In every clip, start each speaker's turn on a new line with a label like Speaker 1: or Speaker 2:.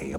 Speaker 1: a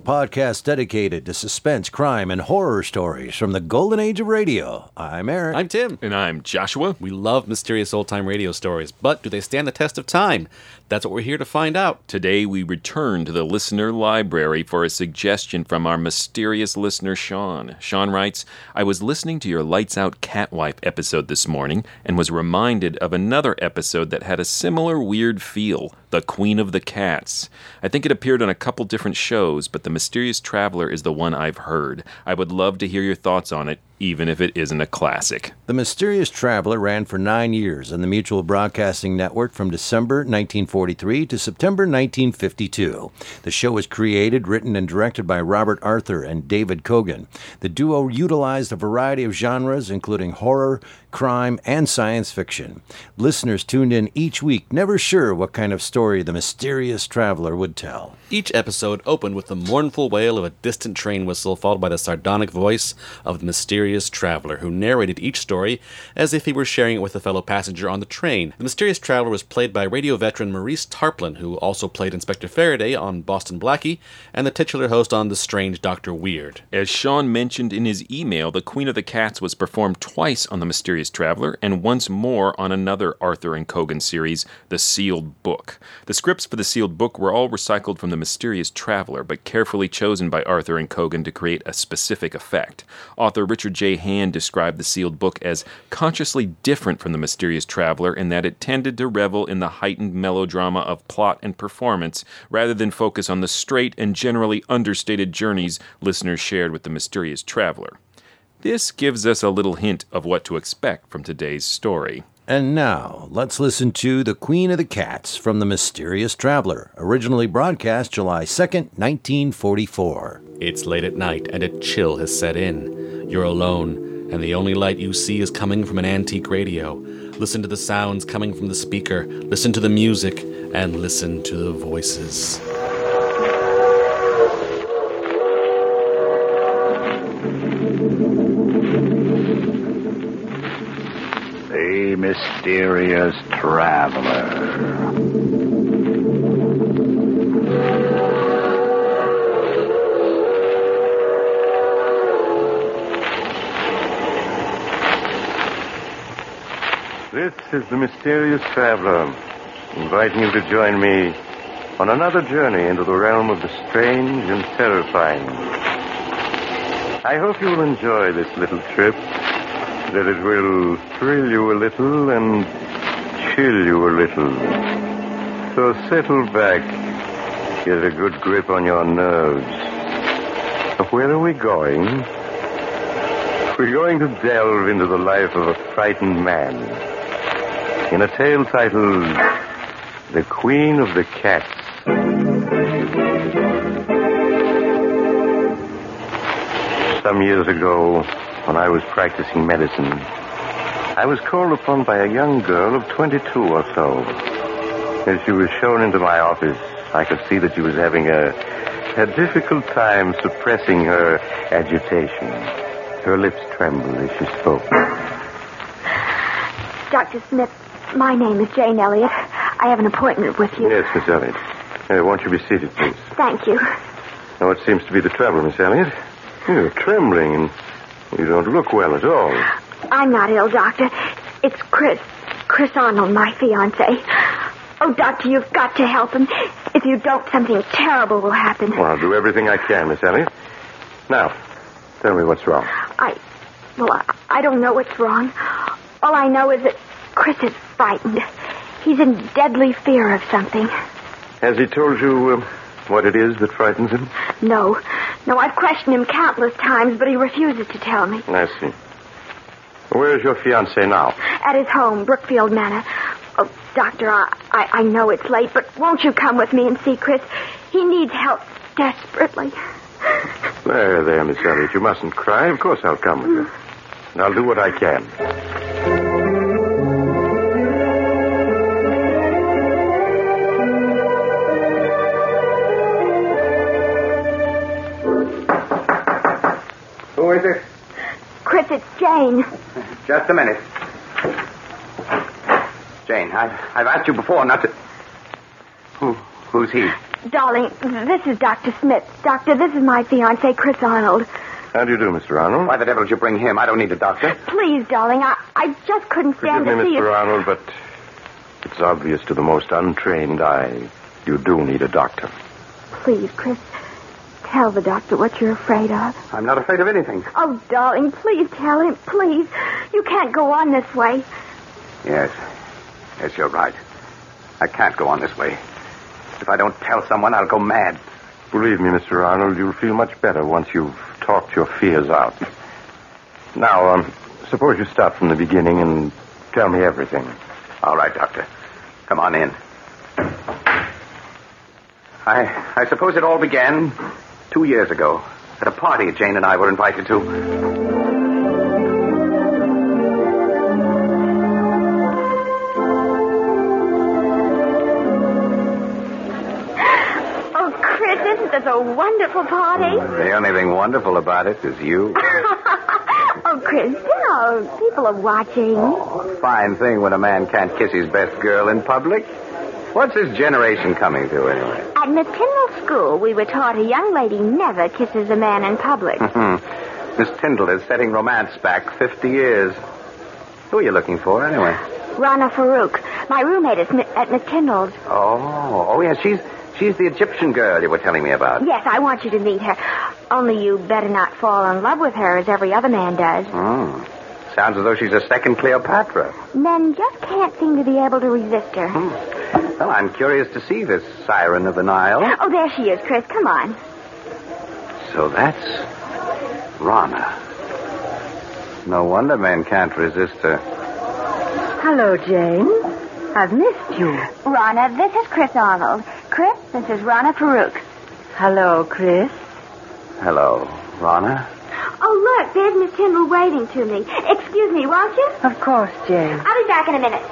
Speaker 1: podcast dedicated to suspense, crime, and horror stories from the golden age of radio. I'm Eric.
Speaker 2: I'm Tim.
Speaker 3: And I'm Joshua.
Speaker 2: We love mysterious old time radio stories, but do they stand the test of time? That's what we're here to find out.
Speaker 3: Today we return to the listener library for a suggestion from our mysterious listener Shaun. Shaun writes, I was listening to your Lights Out Catwife episode this morning and was reminded of another episode that had a similar weird feel, The Queen of the Cats. I think it appeared on a couple different shows, but The Mysterious Traveler is the one I've heard. I would love to hear your thoughts on it, even if it isn't a classic.
Speaker 1: The Mysterious Traveler ran for nine years on the Mutual Broadcasting Network from December 1943 to September 1952. The show was created, written, and directed by Robert Arthur and David Kogan. The duo utilized a variety of genres, including horror, crime, and science fiction. Listeners tuned in each week, never sure what kind of story the mysterious traveler would tell.
Speaker 2: Each episode opened with the mournful wail of a distant train whistle, followed by the sardonic voice of the mysterious traveler, who narrated each story as if he were sharing it with a fellow passenger on the train. The mysterious traveler was played by radio veteran Maurice Tarplin, who also played Inspector Faraday on Boston Blackie and the titular host on The Strange Doctor Weird.
Speaker 3: As Shaun mentioned in his email, The Queen of the Cats was performed twice on The Mysterious Traveler and once more on another Arthur and Kogan series, The Sealed Book. The scripts for The Sealed Book were all recycled from The Mysterious Traveler, but carefully chosen by Arthur and Kogan to create a specific effect. Author Richard J. Hand described The Sealed Book as consciously different from The Mysterious Traveler in that it tended to revel in the heightened melodrama of plot and performance rather than focus on the straight and generally understated journeys listeners shared with The Mysterious Traveler. This gives us a little hint of what to expect from today's story.
Speaker 1: And now, let's listen to The Queen of the Cats from The Mysterious Traveler, originally broadcast July 2nd, 1944.
Speaker 2: It's late at night, and a chill has set in. You're alone, and the only light you see is coming from an antique radio. Listen to the sounds coming from the speaker, listen to the music, and listen to the voices.
Speaker 4: Mysterious traveler.
Speaker 5: This is the mysterious traveler, inviting you to join me on another journey into the realm of the strange and terrifying. I hope you will enjoy this little trip, that it will thrill you a little and chill you a little. So settle back, get a good grip on your nerves. Where are we going? We're going to delve into the life of a frightened man in a tale titled The Queen of the Cats. Some years ago, when I was practicing medicine, I was called upon by a young girl of 22 or so. As she was shown into my office, I could see that she was having a, a difficult time suppressing her agitation. Her lips trembled as she spoke.
Speaker 6: Dr. Smith, my name is Jane Elliott. I have an appointment with you.
Speaker 5: Yes, Miss Elliott. Uh, won't you be seated, please?
Speaker 6: Thank you.
Speaker 5: Now, what seems to be the trouble, Miss Elliott? You're trembling, and you don't look well at all.
Speaker 6: I'm not ill, Doctor. It's Chris. Chris Arnold, my fiance. Oh, Doctor, you've got to help him. If you don't, something terrible will happen.
Speaker 5: Well, I'll do everything I can, Miss Elliot. Now, tell me what's wrong.
Speaker 6: I. Well, I, I don't know what's wrong. All I know is that Chris is frightened. He's in deadly fear of something.
Speaker 5: Has he told you uh, what it is that frightens him?
Speaker 6: No. No, I've questioned him countless times, but he refuses to tell me.
Speaker 5: I see. Where is your fiancé now?
Speaker 6: At his home, Brookfield Manor. Oh, Doctor, I, I, I know it's late, but won't you come with me and see Chris? He needs help desperately.
Speaker 5: There, there, Miss Elliot. You mustn't cry. Of course I'll come with you. And I'll do what I can.
Speaker 6: Jane.
Speaker 7: Just a minute. Jane, I've, I've asked you before not to. Who, who's he?
Speaker 6: Darling, this is Dr. Smith. Doctor, this is my fiance, Chris Arnold.
Speaker 5: How do you do, Mr. Arnold?
Speaker 7: Why the devil did you bring him? I don't need a doctor.
Speaker 6: Please, darling, I, I just couldn't
Speaker 5: Forgive
Speaker 6: stand
Speaker 5: me,
Speaker 6: to see
Speaker 5: Mr.
Speaker 6: you.
Speaker 5: Arnold, but it's obvious to the most untrained eye you do need a doctor.
Speaker 6: Please, Chris, tell the doctor what you're afraid of.
Speaker 7: I'm not afraid of anything.
Speaker 6: Oh, darling, please tell him, please. You can't go on this way.
Speaker 7: Yes. Yes, you're right. I can't go on this way. If I don't tell someone, I'll go mad.
Speaker 5: Believe me, Mr. Arnold, you'll feel much better once you've talked your fears out. Now, um, suppose you start from the beginning and tell me everything.
Speaker 7: All right, Doctor. Come on in. I, I suppose it all began two years ago at a party Jane and I were invited to.
Speaker 6: Oh, Chris, isn't this a wonderful party?
Speaker 7: The only thing wonderful about it is you.
Speaker 6: oh, Chris, you know, people are watching.
Speaker 7: Oh, fine thing when a man can't kiss his best girl in public. What's this generation coming to, anyway?
Speaker 6: At Miss school, we were taught a young lady never kisses a man in public.
Speaker 7: Miss Tyndall is setting romance back 50 years. Who are you looking for, anyway?
Speaker 6: Rana Farouk, my roommate is at Miss Tyndall's.
Speaker 7: Oh, oh, yeah, she's she's the Egyptian girl you were telling me about.
Speaker 6: Yes, I want you to meet her. Only you better not fall in love with her as every other man does.
Speaker 7: Hmm. Sounds as though she's a second Cleopatra.
Speaker 6: Men just can't seem to be able to resist her.
Speaker 7: Well, I'm curious to see this siren of the Nile.
Speaker 6: Oh, there she is, Chris. Come on.
Speaker 7: So that's Rana. No wonder men can't resist her.
Speaker 8: Hello, Jane. I've missed you.
Speaker 6: Rana, this is Chris Arnold. Chris, this is Rana Farouk.
Speaker 8: Hello, Chris.
Speaker 7: Hello, Rana.
Speaker 6: Oh, look, there's Miss Tyndall waving to me. Excuse me, won't you?
Speaker 8: Of course, Jane.
Speaker 6: I'll be back in a minute.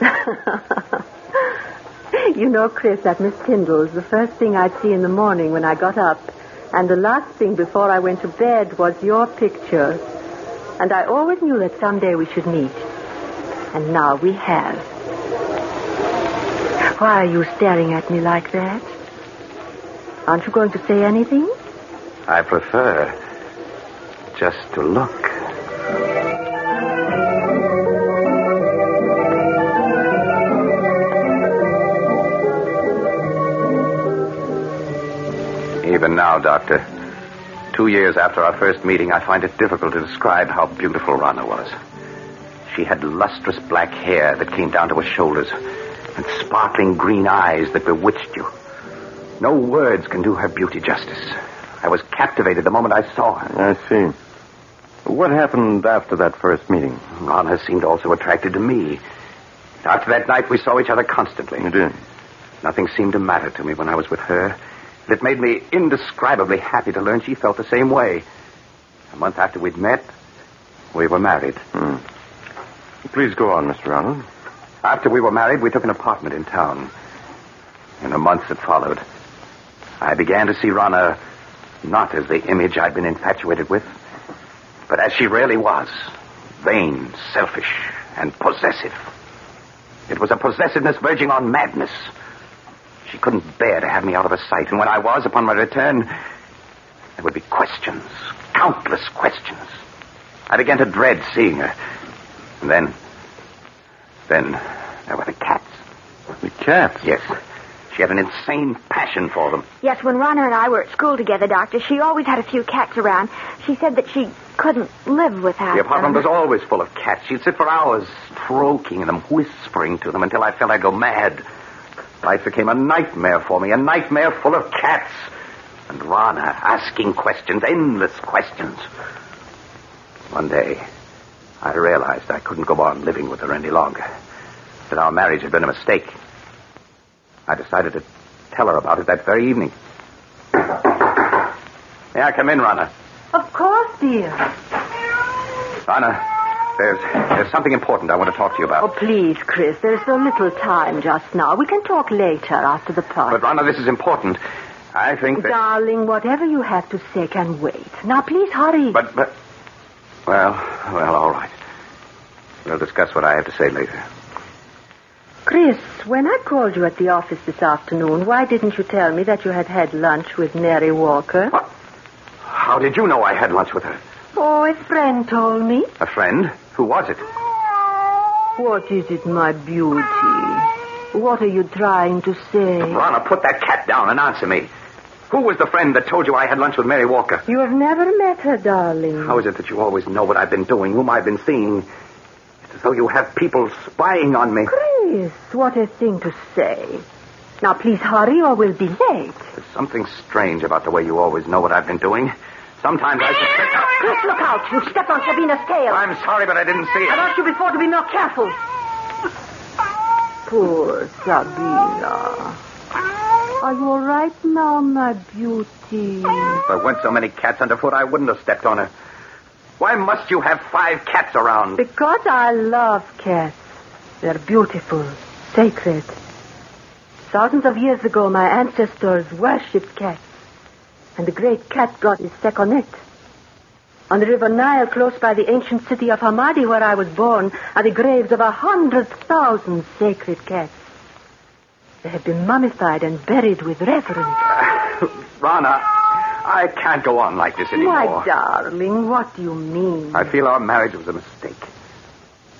Speaker 8: you know, Chris, that Miss Tyndall's, the first thing I'd see in the morning when I got up, and the last thing before I went to bed was your picture. And I always knew that someday we should meet. And now we have. Why are you staring at me like that? Aren't you going to say anything?
Speaker 7: I prefer just to look. Even now, Doctor, two years after our first meeting, I find it difficult to describe how beautiful Rana was. She had lustrous black hair that came down to her shoulders and sparkling green eyes that bewitched you. No words can do her beauty justice. I was captivated the moment I saw her.
Speaker 5: I see. What happened after that first meeting?
Speaker 7: Rana seemed also attracted to me. After that night, we saw each other constantly.
Speaker 5: You did?
Speaker 7: Nothing seemed to matter to me when I was with her. It made me indescribably happy to learn she felt the same way. A month after we'd met, we were married.
Speaker 5: Hmm. Please go on, Mr. Arnold.
Speaker 7: After we were married, we took an apartment in town. In the months that followed, I began to see Rana not as the image I'd been infatuated with, but as she really was vain, selfish, and possessive. It was a possessiveness verging on madness. She couldn't bear to have me out of her sight, and when I was, upon my return, there would be questions, countless questions. I began to dread seeing her. And then, then there were the cats.
Speaker 5: The cats?
Speaker 7: Yes. She had an insane passion for them.
Speaker 6: Yes, when Rana and I were at school together, Doctor, she always had a few cats around. She said that she couldn't live without them.
Speaker 7: The apartment
Speaker 6: them.
Speaker 7: was always full of cats. She'd sit for hours stroking them, whispering to them until I felt I'd go mad. Life became a nightmare for me, a nightmare full of cats. And Rana asking questions, endless questions. One day, I realized I couldn't go on living with her any longer. That our marriage had been a mistake. I decided to tell her about it that very evening. May I come in, Rana.
Speaker 8: Of course, dear.
Speaker 7: Rana, there's, there's something important I want to talk to you about.
Speaker 8: Oh, please, Chris, there's so little time just now. We can talk later after the party.
Speaker 7: But, Rana, this is important. I think that...
Speaker 8: Darling, whatever you have to say can wait. Now, please hurry.
Speaker 7: But, but... Well, well, all right. We'll discuss what I have to say later.
Speaker 8: Chris, when I called you at the office this afternoon, why didn't you tell me that you had had lunch with Mary Walker?
Speaker 7: What? How did you know I had lunch with her?
Speaker 8: Oh, a friend told me.
Speaker 7: A friend? Who was it?
Speaker 8: What is it, my beauty? What are you trying to say?
Speaker 7: Rana, put that cat down and answer me. Who was the friend that told you I had lunch with Mary Walker?
Speaker 8: You have never met her, darling.
Speaker 7: How is it that you always know what I've been doing, whom I've been seeing? It's as though you have people spying on me.
Speaker 8: Chris, what a thing to say. Now, please hurry or we'll be late.
Speaker 7: There's something strange about the way you always know what I've been doing. Sometimes I suspect.
Speaker 8: Chris, look out. You've stepped on Sabina's tail.
Speaker 7: I'm sorry, but I didn't see it.
Speaker 8: I've asked you before to be more careful. Poor Sabina. Are you all right now, my beauty?
Speaker 7: If there weren't so many cats underfoot, I wouldn't have stepped on her. Why must you have five cats around?
Speaker 8: Because I love cats. They're beautiful, sacred. Thousands of years ago, my ancestors worshipped cats. And the great cat god is Sekhmet. On the river Nile, close by the ancient city of Hamadi, where I was born, are the graves of a hundred thousand sacred cats. They have been mummified and buried with reverence.
Speaker 7: Rana, I can't go on like this anymore.
Speaker 8: My darling, what do you mean?
Speaker 7: I feel our marriage was a mistake.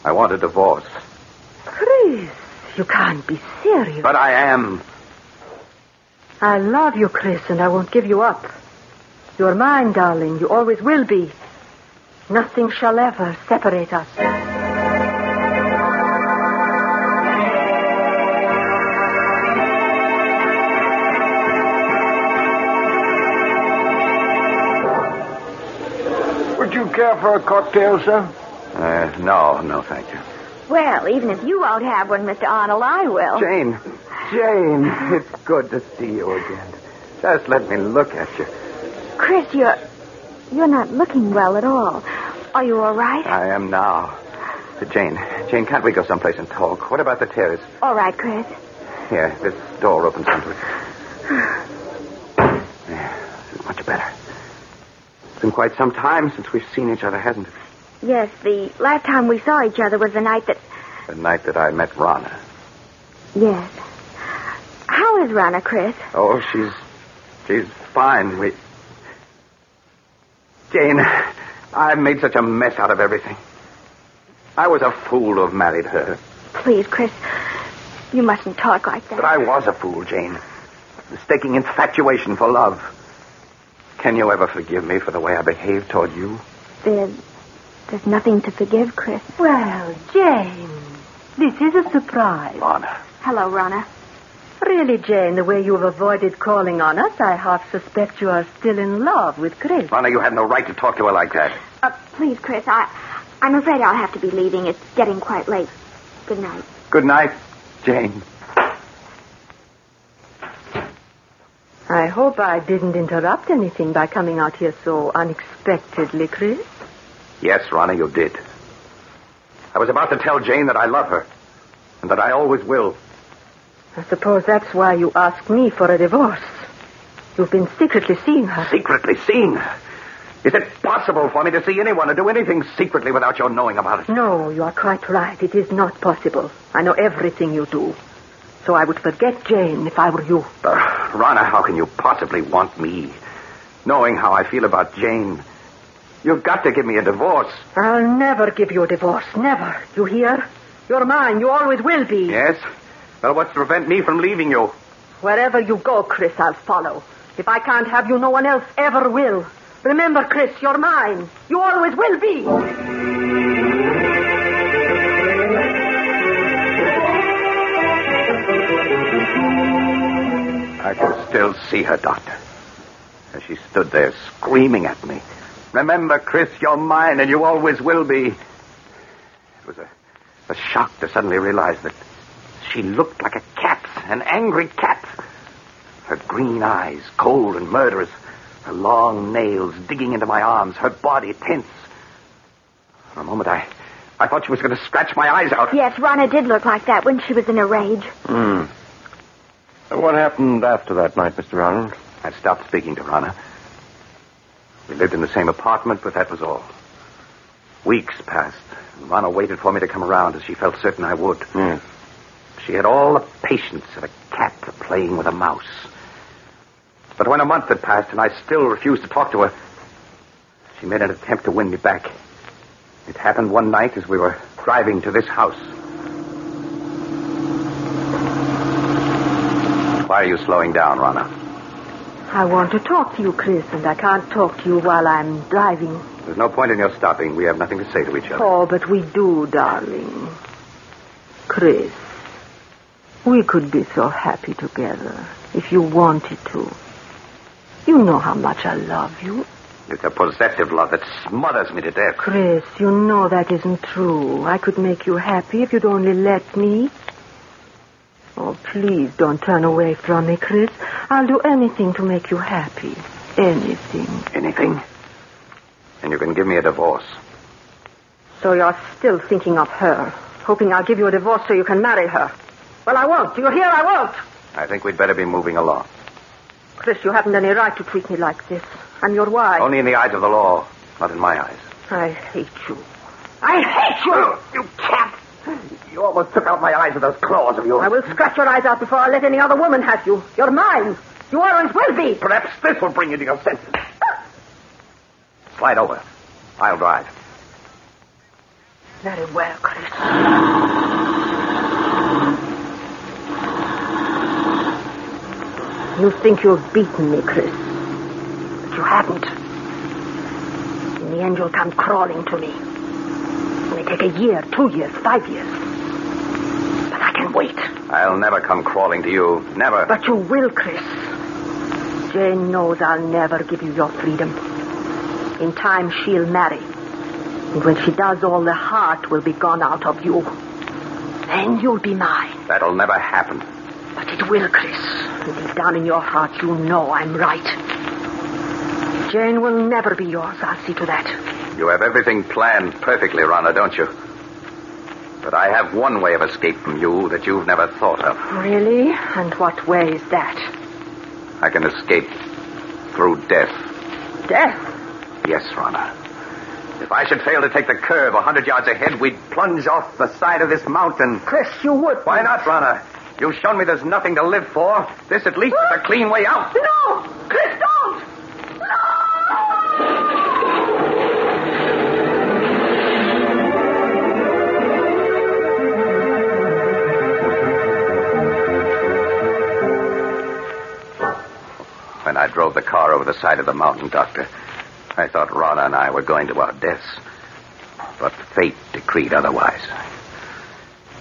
Speaker 7: I want a divorce.
Speaker 8: Chris, you can't be serious.
Speaker 7: But I am.
Speaker 8: I love you, Chris, and I won't give you up. You're mine, darling. You always will be. Nothing shall ever separate us.
Speaker 9: Would you care for a cocktail, sir?
Speaker 7: Uh, no, no, thank you.
Speaker 6: Well, even if you won't have one, Mr. Arnold, I will.
Speaker 7: Jane, Jane, it's good to see you again. Just let me look at you.
Speaker 6: Chris, you're you're not looking well at all. Are you all right?
Speaker 7: I am now. Jane, Jane, can't we go someplace and talk? What about the terrace?
Speaker 6: All right, Chris.
Speaker 7: Here, this door opens onto it. Yeah, this is much better. It's been quite some time since we've seen each other, hasn't it?
Speaker 6: Yes, the last time we saw each other was the night that.
Speaker 7: The night that I met Rana.
Speaker 6: Yes. How is Rana, Chris?
Speaker 7: Oh, she's she's fine. We Jane, I've made such a mess out of everything. I was a fool to have married her.
Speaker 6: Please, Chris, you mustn't talk like that.
Speaker 7: But I was a fool, Jane. Mistaking infatuation for love. Can you ever forgive me for the way I behaved toward you?
Speaker 6: There's, there's nothing to forgive, Chris.
Speaker 8: Well, Jane, this is a surprise.
Speaker 7: Rana.
Speaker 6: Hello, Rana.
Speaker 8: Really, Jane, the way you've avoided calling on us, I half suspect you are still in love with Chris.
Speaker 7: Rana, you had no right to talk to her like that.
Speaker 6: Uh, please, Chris, I, I'm afraid I'll have to be leaving. It's getting quite late. Good night.
Speaker 7: Good night, Jane.
Speaker 8: I hope I didn't interrupt anything by coming out here so unexpectedly, Chris.
Speaker 7: Yes, Rana, you did. I was about to tell Jane that I love her, and that I always will.
Speaker 8: I suppose that's why you asked me for a divorce. You've been secretly seeing her.
Speaker 7: Secretly seeing her. Is it possible for me to see anyone or do anything secretly without your knowing about it?
Speaker 8: No, you are quite right. It is not possible. I know everything you do. So I would forget Jane if I were you.
Speaker 7: Uh, Rana, how can you possibly want me? Knowing how I feel about Jane. You've got to give me a divorce.
Speaker 8: I'll never give you a divorce. Never. You hear? You're mine. You always will be.
Speaker 7: Yes? Well, what's to prevent me from leaving you?
Speaker 8: Wherever you go, Chris, I'll follow. If I can't have you, no one else ever will. Remember, Chris, you're mine. You always will be.
Speaker 7: I can still see her, Doctor. As she stood there screaming at me. Remember, Chris, you're mine and you always will be. It was a, a shock to suddenly realize that she looked like a cat, an angry cat. Her green eyes, cold and murderous. her long nails digging into my arms, her body tense. For a moment, I, I thought she was going to scratch my eyes out.
Speaker 6: Yes, Rana did look like that when she was in a rage.
Speaker 5: Hmm. What happened after that night, Mr. Arnold?
Speaker 7: I stopped speaking to Rana. We lived in the same apartment, but that was all. Weeks passed, and Rana waited for me to come around as she felt certain I would.
Speaker 5: Yes.
Speaker 7: She had all the patience of a cat playing with a mouse. But when a month had passed and I still refused to talk to her, she made an attempt to win me back. It happened one night as we were driving to this house. Why are you slowing down, Rana?
Speaker 8: I want to talk to you, Chris, and I can't talk to you while I'm driving.
Speaker 7: There's no point in your stopping. We have nothing to say to each other.
Speaker 8: Oh, but we do, darling. Chris, we could be so happy together if you wanted to. You know how much I love you.
Speaker 7: It's a possessive love that smothers me to death.
Speaker 8: Chris, you know that isn't true. I could make you happy if you'd only let me. Oh, please don't turn away from me, Chris. I'll do anything to make you happy. Anything.
Speaker 7: Anything? And you can give me a divorce.
Speaker 8: So you're still thinking of her, hoping I'll give you a divorce so you can marry her. Well, I won't. Do you hear? I won't.
Speaker 7: I think we'd better be moving along.
Speaker 8: Chris, you haven't any right to treat me like this. I'm your wife.
Speaker 7: Only in the eyes of the law, not in my eyes.
Speaker 8: I hate you. I hate you!
Speaker 7: Oh, you cat! You almost took out my eyes with those claws of yours.
Speaker 8: I will scratch your eyes out before I let any other woman have you. You're mine. You always will be.
Speaker 7: Perhaps this will bring you to your senses. Slide over. I'll drive.
Speaker 8: Very well, Chris. You think you've beaten me, Chris. But you haven't. In the end, you'll come crawling to me. It may take a year, two years, five years. But I can wait.
Speaker 7: I'll never come crawling to you. Never.
Speaker 8: But you will, Chris. Jane knows I'll never give you your freedom. In time, she'll marry. And when she does, all the heart will be gone out of you. Then you'll be mine.
Speaker 7: That'll never happen.
Speaker 8: But it will, Chris. Deep down in your heart, you know I'm right. Jane will never be yours. I'll see to that.
Speaker 7: You have everything planned perfectly, Rana, don't you? But I have one way of escape from you that you've never thought of.
Speaker 8: Really? And what way is that?
Speaker 7: I can escape through death.
Speaker 8: Death?
Speaker 7: Yes, Rana. If I should fail to take the curve a hundred yards ahead, we'd plunge off the side of this mountain.
Speaker 8: Chris, you would.
Speaker 7: Why not, Rana? You've shown me there's nothing to live for. This at least is a clean way out.
Speaker 8: No! Chris, don't! No!
Speaker 7: When I drove the car over the side of the mountain, Doctor, I thought Rana and I were going to our deaths. But fate decreed otherwise.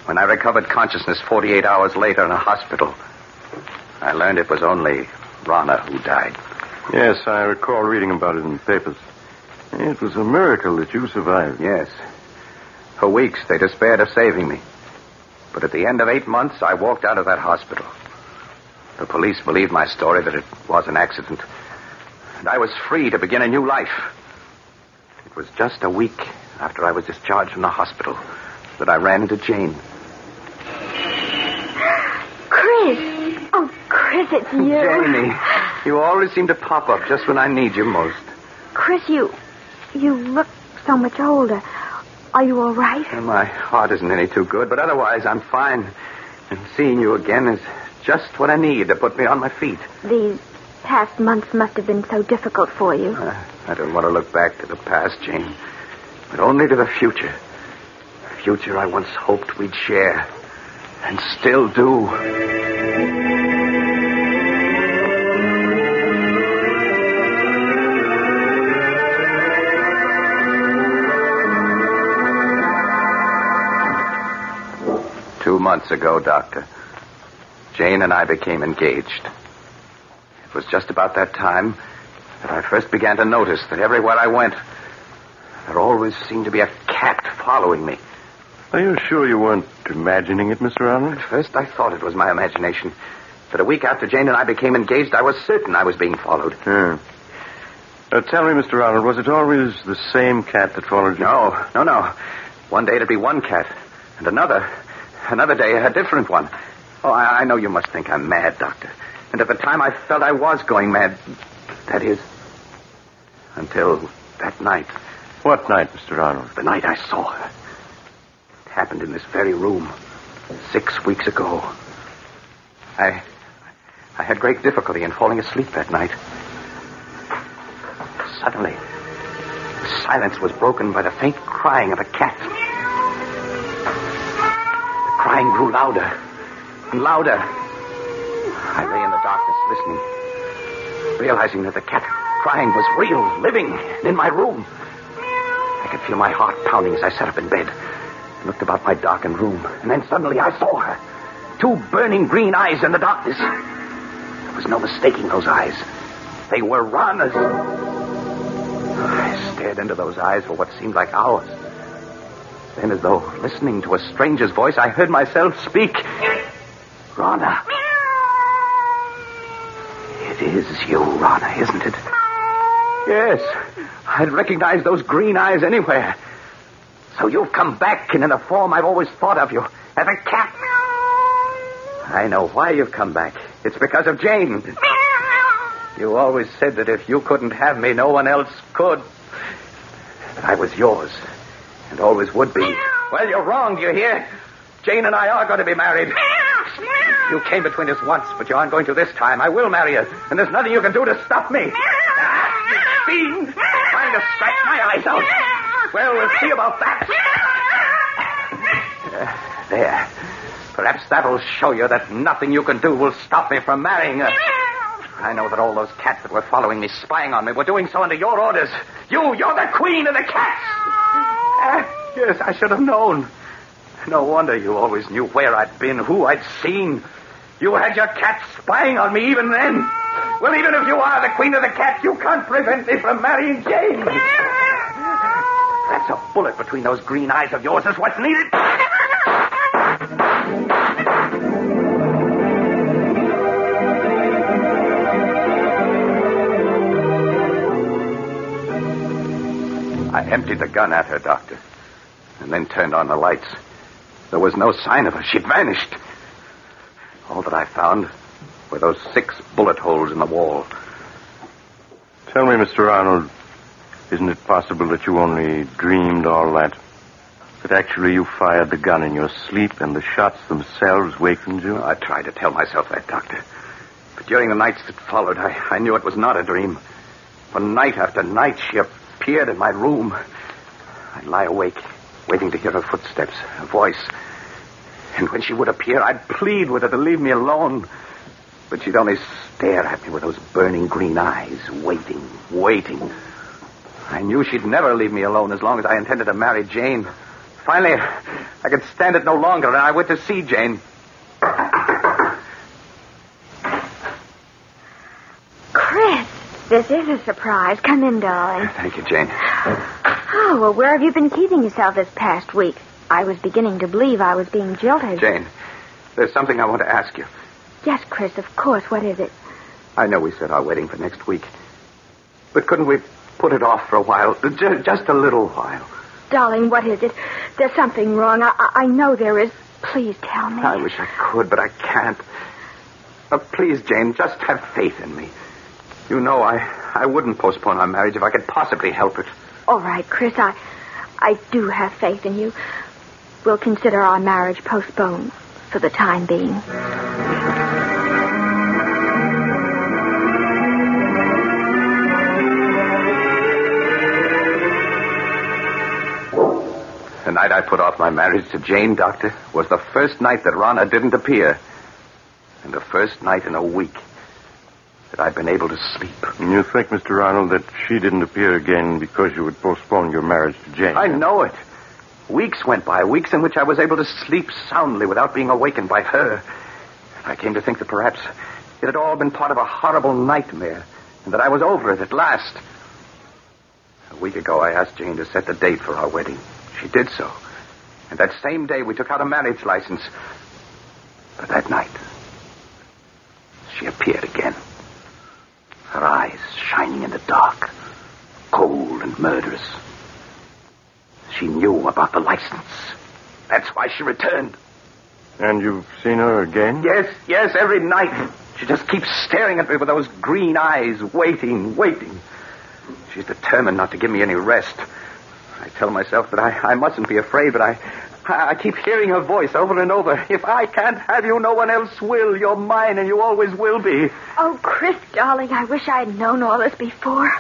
Speaker 7: When I recovered consciousness 48 hours later in a hospital, I learned it was only Rana who died.
Speaker 5: Yes, I recall reading about it in the papers. It was a miracle that you survived.
Speaker 7: Yes. For weeks, they despaired of saving me. But at the end of eight months, I walked out of that hospital. The police believed my story that it was an accident. And I was free to begin a new life. It was just a week after I was discharged from the hospital that I ran into Jane.
Speaker 6: Chris! Chris, it's you.
Speaker 7: Janie, you always seem to pop up just when I need you most.
Speaker 6: Chris, you. You look so much older. Are you all right?
Speaker 7: And my heart isn't any too good, but otherwise I'm fine. And seeing you again is just what I need to put me on my feet.
Speaker 6: These past months must have been so difficult for you.
Speaker 7: Uh, I don't want to look back to the past, Jane, but only to the future. The future I once hoped we'd share, and still do. Months ago, Doctor, Jane and I became engaged. It was just about that time that I first began to notice that everywhere I went, there always seemed to be a cat following me.
Speaker 5: Are you sure you weren't imagining it, Mr. Arnold?
Speaker 7: At first, I thought it was my imagination. But a week after Jane and I became engaged, I was certain I was being followed.
Speaker 5: Hmm. Uh, tell me, Mr. Arnold, was it always the same cat that followed you?
Speaker 7: No, no, no. One day it'd be one cat, and another, another day a different one. Oh, I, I know you must think I'm mad, Doctor. And at the time I felt I was going mad. That is, until that night.
Speaker 5: What night, Mr. Arnold?
Speaker 7: The night I saw her. It happened in this very room six weeks ago. I, I had great difficulty in falling asleep that night. Suddenly, the silence was broken by the faint crying of a cat. Crying grew louder and louder. I lay in the darkness listening, realizing that the cat crying was real, living, and in my room. I could feel my heart pounding as I sat up in bed and looked about my darkened room. And then suddenly I saw her. Two burning green eyes in the darkness. There was no mistaking those eyes. They were Rana's. I stared into those eyes for what seemed like hours. Then, as though listening to a stranger's voice, I heard myself speak. Rana. It is you, Rana, isn't it? Yes. I'd recognize those green eyes anywhere. So you've come back and in the form I've always thought of you, as a cat. I know why you've come back. It's because of Jane. You always said that if you couldn't have me, no one else could. That I was yours, and always would be. Well, you're wrong, you hear? Jane and I are going to be married. You came between us once, but you aren't going to this time. I will marry you, and there's nothing you can do to stop me. Ah, you fiend! Trying to scratch my eyes out. Well, we'll see about that. Uh, there. Perhaps that'll show you that nothing you can do will stop me from marrying her. I know that all those cats that were following me, spying on me, were doing so under your orders. You, you're the queen of the cats. Yes, I should have known. No wonder you always knew where I'd been, who I'd seen. You had your cats spying on me even then. Well, even if you are the queen of the cats, you can't prevent me from marrying Jane. That's a bullet between those green eyes of yours is what's needed. Emptied the gun at her, Doctor, and then turned on the lights. There was no sign of her. She'd vanished. All that I found were those six bullet holes in the wall.
Speaker 5: Tell me, Mr. Arnold, isn't it possible that you only dreamed all that? That actually you fired the gun in your sleep and the shots themselves wakened you?
Speaker 7: I tried to tell myself that, Doctor. But during the nights that followed, I, I knew it was not a dream. For night after night, she appeared in my room. I'd lie awake, waiting to hear her footsteps, her voice. And when she would appear, I'd plead with her to leave me alone. But she'd only stare at me with those burning green eyes, waiting, waiting. I knew she'd never leave me alone as long as I intended to marry Jane. Finally, I could stand it no longer, and I went to see Jane.
Speaker 6: Chris, this is a surprise. Come in, darling.
Speaker 7: Thank you, Jane.
Speaker 6: Oh, well, where have you been keeping yourself this past week? I was beginning to believe I was being jilted.
Speaker 7: Jane, there's something I want to ask you.
Speaker 6: Yes, Chris, of course. What is it?
Speaker 7: I know we said our wedding for next week. But couldn't we put it off for a while? Just, just a little while.
Speaker 6: Darling, what is it? There's something wrong. I, I I know there is. Please tell me.
Speaker 7: I wish I could, but I can't. Uh, please, Jane, just have faith in me. You know I, I wouldn't postpone our marriage if I could possibly help it.
Speaker 6: All right, Chris, I, I do have faith in you. We'll consider our marriage postponed for the time being.
Speaker 7: The night I put off my marriage to Jane, Doctor, was the first night that Rana didn't appear. And the first night in a week that I've been able to sleep.
Speaker 5: And you think, Mr. Arnold, that she didn't appear again because you would postpone your marriage to Jane?
Speaker 7: I know it. Weeks went by, weeks in which I was able to sleep soundly without being awakened by her. I came to think that perhaps it had all been part of a horrible nightmare, and that I was over it at last. A week ago, I asked Jane to set the date for our wedding. She did so. And that same day, we took out a marriage license. But that night, she appeared again. Her eyes shining in the dark. Cold and murderous. She knew about the license. That's why she returned.
Speaker 5: And you've seen her again?
Speaker 7: Yes, yes, every night. She just keeps staring at me with those green eyes, waiting, waiting. She's determined not to give me any rest. I tell myself that I, I mustn't be afraid, but I, I keep hearing her voice over and over. If I can't have you, no one else will. You're mine, and you always will be.
Speaker 6: Oh, Chris, darling, I wish I had known all this before.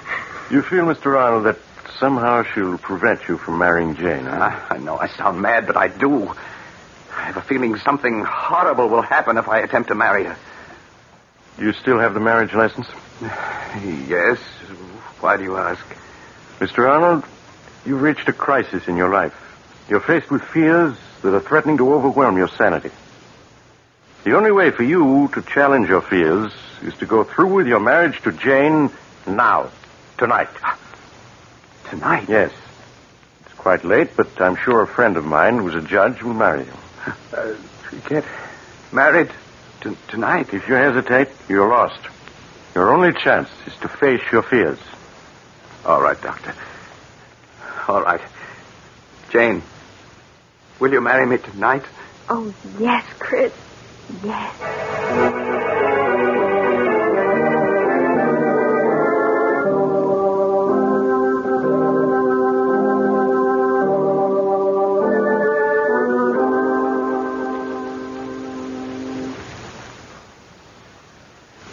Speaker 5: You feel, Mr. Arnold, that somehow she'll prevent you from marrying Jane, huh?
Speaker 7: I, I know I sound mad, but I do. I have a feeling something horrible will happen if I attempt to marry her.
Speaker 5: Do you still have the marriage license?
Speaker 7: Yes. Why do you ask?
Speaker 5: Mr. Arnold, you've reached a crisis in your life. You're faced with fears that are threatening to overwhelm your sanity. The only way for you to challenge your fears is to go through with your marriage to Jane now, tonight.
Speaker 7: Tonight?
Speaker 5: Yes. It's quite late, but I'm sure a friend of mine who's a judge will marry you.
Speaker 7: Uh, you get married t- tonight?
Speaker 5: If you hesitate, you're lost. Your only chance is to face your fears.
Speaker 7: All right, Doctor. All right. Jane, will you marry me tonight?
Speaker 6: Oh, yes, Chris. Yes.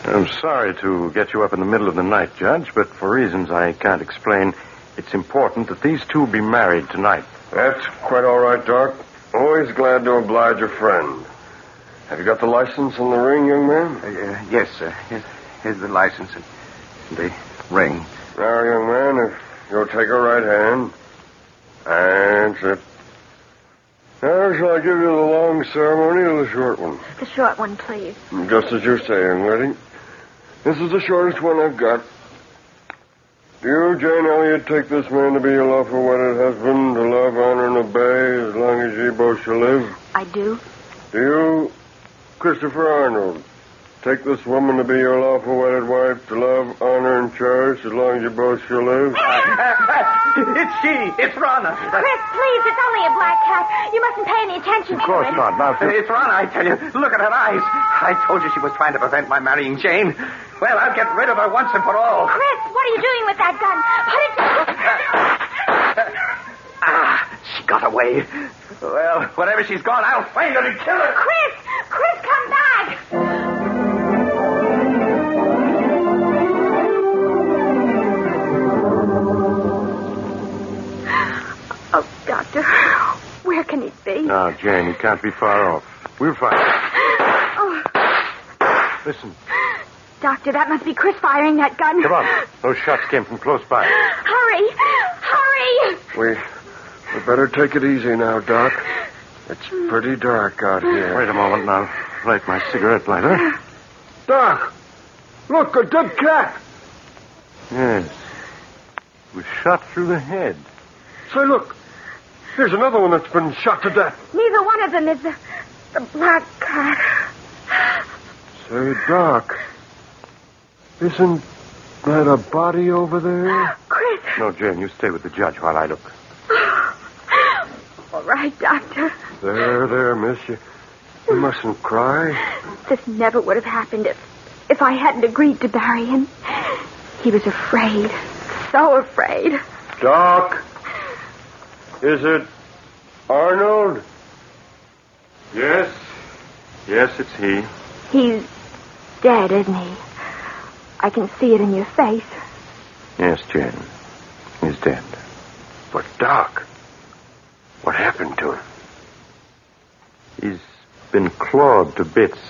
Speaker 5: I'm sorry to get you up in the middle of the night, Judge, but for reasons I can't explain, it's important that these two be married tonight.
Speaker 9: That's quite all right, Doc. Always glad to oblige a friend. Have you got the license and the ring, young man?
Speaker 7: Uh, yes, sir. Here's, here's the license and the ring.
Speaker 9: Now, young man, if you'll take a right hand. That's it. Now, shall I give you the long ceremony or the short one?
Speaker 6: The short one, please.
Speaker 9: Just as you say, young lady. This is the shortest one I've got. Do you, Jane Elliott, take this man to be your lawful wedded husband, to love, honor, and obey as long as ye both shall live?
Speaker 6: I do.
Speaker 9: Do you, Christopher Arnold, take this woman to be your lawful wedded wife, to love, honor, and cherish as long as you both shall live?
Speaker 7: it's she. It's Rana.
Speaker 6: Chris, please, it's only a black cat. You mustn't pay any attention to me.
Speaker 5: Of
Speaker 6: to
Speaker 5: course
Speaker 6: it.
Speaker 5: not. Now, if
Speaker 7: It's Rana, I tell you. Look at her eyes. I told you she was trying to prevent my marrying Jane. Well, I'll get rid of her once and for all.
Speaker 6: Chris, what are you doing with that gun? Put it down.
Speaker 7: Ah, she got away. Well, wherever she's gone, I'll find her and kill her.
Speaker 6: Chris! Chris, come back! Oh, Doctor, where can he be?
Speaker 5: Now, Jane, you can't be far off. We'll find her.
Speaker 6: Oh,
Speaker 5: Listen,
Speaker 6: Doctor, that must be Chris firing that gun.
Speaker 5: come on. Those shots came from close by.
Speaker 6: Hurry! Hurry!
Speaker 9: We, we better take it easy now, Doc. It's pretty dark out here.
Speaker 5: Wait a moment now. Light my cigarette lighter.
Speaker 9: Doc! Look, a dead cat!
Speaker 5: Yes. Was shot through the head.
Speaker 9: Say, look. Here's another one that's been shot to death.
Speaker 6: Neither one of them is the, the black cat.
Speaker 9: Say, Doc. Isn't that a body over there?
Speaker 6: Ah, Chris!
Speaker 5: No, Jane, you stay with the judge while I look.
Speaker 6: All right, Doctor.
Speaker 9: There, there, miss. You, you mustn't cry.
Speaker 6: This never would have happened if, if I hadn't agreed to marry him. He was afraid. So afraid.
Speaker 9: Doc. Is it Arnold?
Speaker 5: Yes. Yes, it's he.
Speaker 6: He's dead, isn't he? I can see it in your face.
Speaker 5: Yes, Jane. He's dead.
Speaker 9: But, Doc, what happened to him?
Speaker 5: He's been clawed to bits,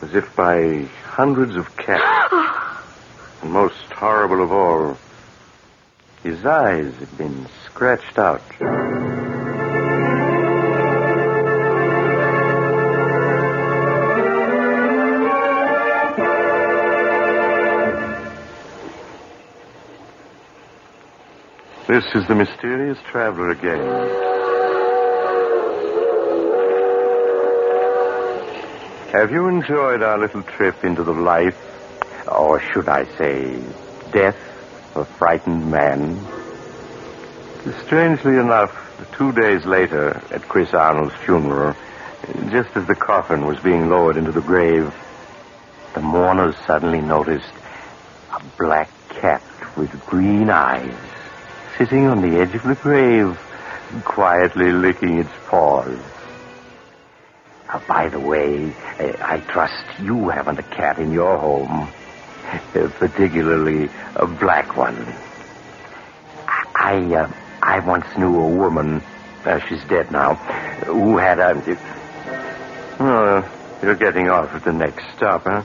Speaker 5: as if by hundreds of cats. and most horrible of all, his eyes had been scratched out. This is the mysterious traveler again. Have you enjoyed our little trip into the life, or should I say, death of a frightened man? Strangely enough, two days later, at Chris Arnold's funeral, just as the coffin was being lowered into the grave, the mourners suddenly noticed a black cat with green eyes sitting on the edge of the grave, quietly licking its paws. Uh, by the way, uh, I trust you haven't a cat in your home, uh, particularly a black one. I, uh, I once knew a woman, uh, she's dead now, who had a. Oh, you're getting off at the next stop, huh?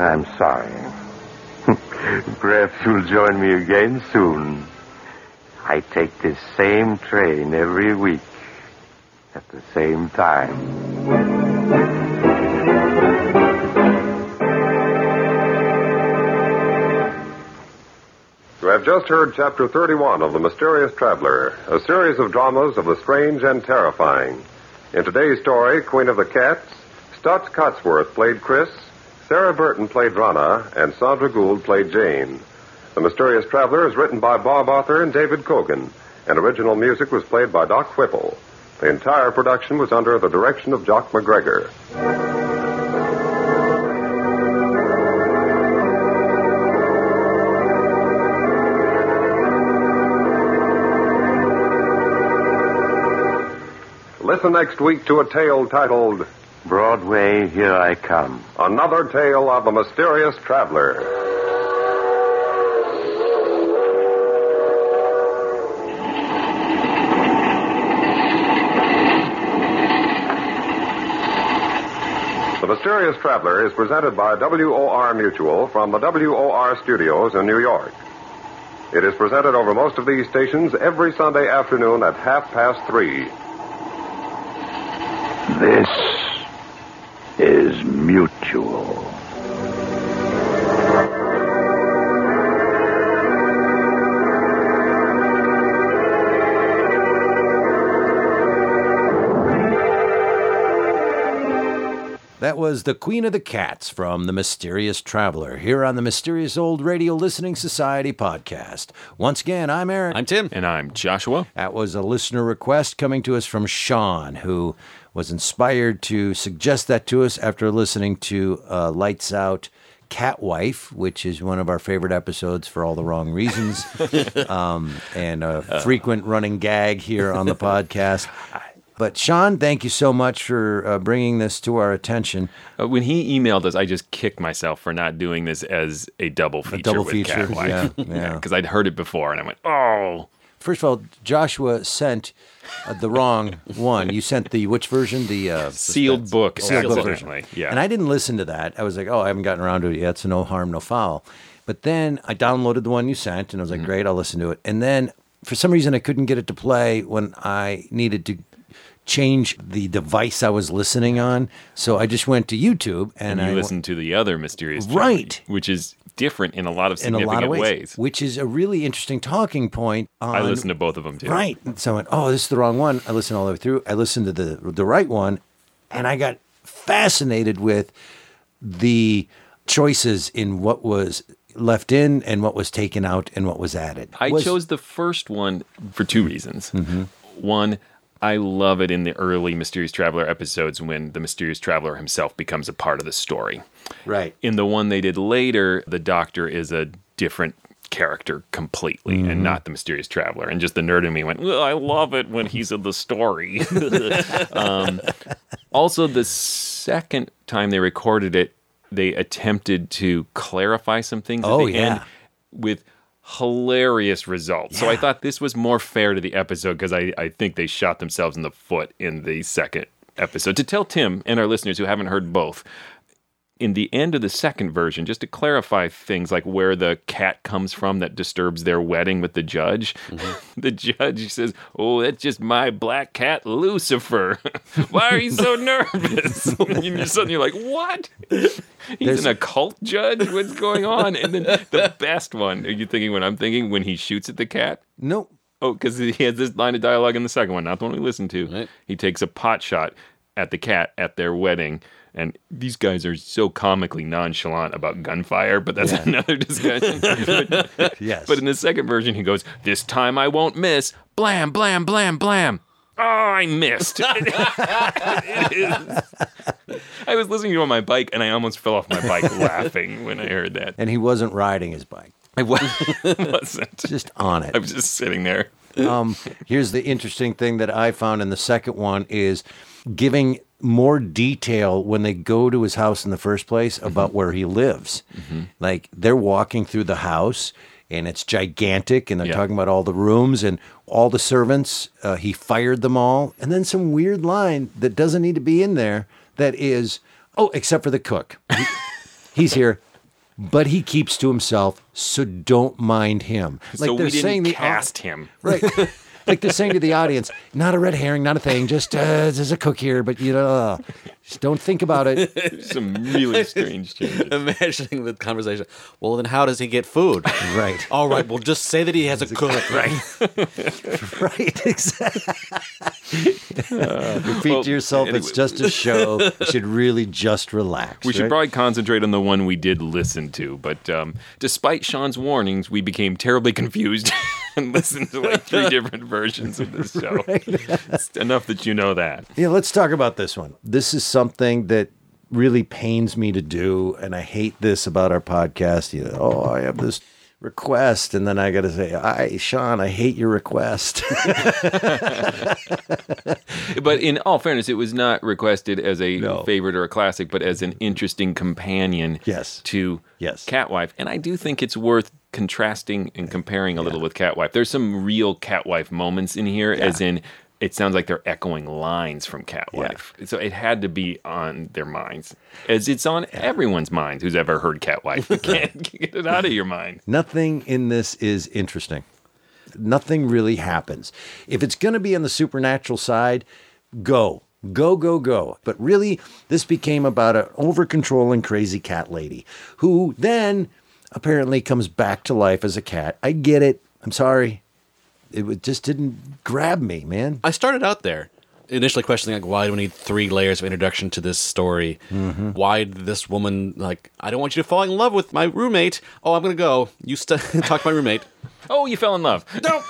Speaker 5: I'm sorry. Perhaps you'll join me again soon. I take this same train every week at the same time.
Speaker 10: You have just heard Chapter 31 of The Mysterious Traveler, a series of dramas of the strange and terrifying. In today's story, Queen of the Cats, Staats Cotsworth played Chris, Sarah Burton played Rana, and Sandra Gould played Jane. The Mysterious Traveler is written by Bob Arthur and David Kogan, and original music was played by Doc Whipple. The entire production was under the direction of Jock MacGregor. Listen next week to a tale titled
Speaker 5: Broadway, Here I Come.
Speaker 10: Another Tale of the Mysterious Traveler. Mysterious Traveler is presented by WOR Mutual from the WOR studios in New York. It is presented over most of these stations every Sunday afternoon at half past three.
Speaker 4: This
Speaker 1: That was The Queen of the Cats from The Mysterious Traveler here on the Mysterious Old Radio Listening Society podcast. Once again, I'm Aaron.
Speaker 2: I'm Tim.
Speaker 3: And I'm Joshua.
Speaker 1: That was a listener request coming to us from Shaun, who was inspired to suggest that to us after listening to uh, Lights Out Cat Wife, which is one of our favorite episodes for all the wrong reasons, um, and a frequent running gag here on the podcast. But Shaun, thank you so much for uh, bringing this to our attention.
Speaker 3: Uh, when he emailed us, I just kicked myself for not doing this as a double feature.
Speaker 1: double
Speaker 3: with
Speaker 1: feature,
Speaker 3: Cat
Speaker 1: yeah, yeah.
Speaker 3: Because I'd heard it before, and I went, "Oh,
Speaker 1: First of all, Joshua sent uh, the wrong one. You sent the which version? The uh,
Speaker 3: sealed book."
Speaker 1: Sealed book
Speaker 3: accidentally. Yeah.
Speaker 1: And I didn't listen to that. I was like, oh, I haven't gotten around to it yet, so no harm, no foul. But then I downloaded the one you sent, and I was
Speaker 3: Mm-hmm.
Speaker 1: like, great, I'll listen to it. And then for some reason, I couldn't get it to play when I needed to change the device I was listening on. So I just went to YouTube and,
Speaker 3: and you
Speaker 1: I
Speaker 3: listened to the other mysterious,
Speaker 1: Right.
Speaker 3: Journey, which is different in a lot of
Speaker 1: in a lot of ways,
Speaker 3: ways.
Speaker 1: which is a really interesting talking point. On,
Speaker 3: I listened to both of them too.
Speaker 1: Right. So I went, oh, this is the wrong one. I listened all the way through. I listened to the the right one, and I got fascinated with the choices in what was left in and what was taken out and what was added.
Speaker 3: I
Speaker 1: Was-
Speaker 3: chose the first one for two reasons.
Speaker 1: Mm-hmm.
Speaker 3: One, I love it in the early Mysterious Traveler episodes when the Mysterious Traveler himself becomes a part of the story.
Speaker 1: right.
Speaker 3: In the one they did later, the Doctor is a different character completely
Speaker 1: Mm-hmm.
Speaker 3: and not the Mysterious Traveler. And just the nerd in me went, well, I love it when he's in the story. um, also, the second time they recorded it, they attempted to clarify some things
Speaker 1: Oh,
Speaker 3: at the
Speaker 1: yeah.
Speaker 3: end with hilarious results. So I thought this was more fair to the episode because I, I think they shot themselves in the foot in the second episode. To tell Tim and our listeners who haven't heard both, in the end of the second version, just to clarify things like where the cat comes from that disturbs their wedding with the judge, mm-hmm. the judge says, Oh, that's just my black cat, Lucifer. Why are you so nervous? and you're suddenly you're like, What? He's
Speaker 1: There's-
Speaker 3: an occult judge? What's going on? And then the best one, are you thinking what I'm thinking when he shoots at the cat?
Speaker 1: Nope.
Speaker 3: Oh, because he has this line of dialogue in the second one, not the one we listened to.
Speaker 2: Right.
Speaker 3: He takes a pot shot at the cat at their wedding, And these guys are so comically nonchalant about gunfire, but that's
Speaker 1: Yeah.
Speaker 3: another discussion. but,
Speaker 1: Yes.
Speaker 3: but in the second version, he goes, This time I won't miss. Blam, blam, blam, blam. Oh, I missed. I was listening to it on my bike and I almost fell off my bike laughing when I heard that.
Speaker 1: And he wasn't riding his bike.
Speaker 3: I wasn't.
Speaker 1: Just on it.
Speaker 3: I was just sitting there.
Speaker 1: um, here's the interesting thing that I found in the second one is giving more detail when they go to his house in the first place about where he lives. Like they're walking through the house and it's gigantic and they're
Speaker 3: Yeah.
Speaker 1: talking about all the rooms and all the servants. Uh, he fired them all. And then some weird line that doesn't need to be in there that is, oh, except for the cook. He- he's here. But he keeps to himself, so don't mind him.
Speaker 3: so we didn't
Speaker 1: saying the
Speaker 3: cast him.
Speaker 1: Right. like they're saying to the audience, not a red herring, not a thing, just uh, there's a cook here, but you know, uh, just don't think about it.
Speaker 3: Some really strange changes.
Speaker 2: Imagining the conversation. Well, then how does he get food?
Speaker 1: Right.
Speaker 2: All right. Well, just say that he has a cook. Right.
Speaker 1: right. Exactly. Repeat
Speaker 3: well,
Speaker 1: to yourself, it's just a show. You should really just relax.
Speaker 3: We should probably concentrate on the one we did listen to, but um, despite Shaun's warnings, we became terribly confused and listened to like three different versions of this show. Enough that you know that.
Speaker 1: Yeah, let's talk about this one. This is something that really pains me to do, and I hate this about our podcast. You know, oh, I have this request, and then I got to say, "I, Shaun, I hate your request."
Speaker 3: But in all fairness, it was not requested as a
Speaker 1: No.
Speaker 3: favorite or a classic, but as an interesting companion
Speaker 1: Yes.
Speaker 3: to
Speaker 1: Yes.
Speaker 3: Catwife. And I do think it's worth contrasting and comparing a little with Catwife. There's some real Catwife moments in here, as in it sounds like they're echoing lines from Catwife. So it had to be on their minds, as it's on everyone's minds who's ever heard Catwife. You can't get it out of your mind.
Speaker 1: Nothing in this is interesting. Nothing really happens. If it's going to be on the supernatural side, go. Go, go, go. But really, this became about an over controlling crazy cat lady who then apparently comes back to life as a cat. I get it. I'm sorry. It just didn't grab me, man.
Speaker 2: I started out there initially questioning like why do we need three layers of introduction to this story? Mm-hmm. Why did this woman like I don't want you to fall in love with my roommate. Oh, I'm gonna go. You st- talk to my roommate.
Speaker 3: Oh, you fell in love.
Speaker 2: No.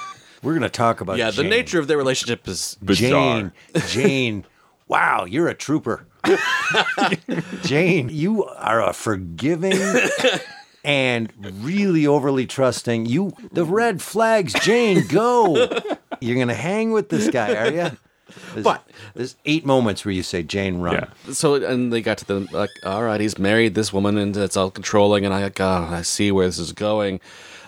Speaker 1: We're going to talk about
Speaker 2: yeah, the nature of their relationship is bizarre.
Speaker 1: Jane. Jane. Wow, you're a trooper. Jane, you are a forgiving and really overly trusting. You the red flags, Jane, go. You're gonna hang with this guy, are you? There's,
Speaker 2: But-
Speaker 1: there's eight moments where you say, Jane, run.
Speaker 3: Yeah.
Speaker 2: so and they got to the like all right he's married this woman and it's all controlling and i like oh i see where this is going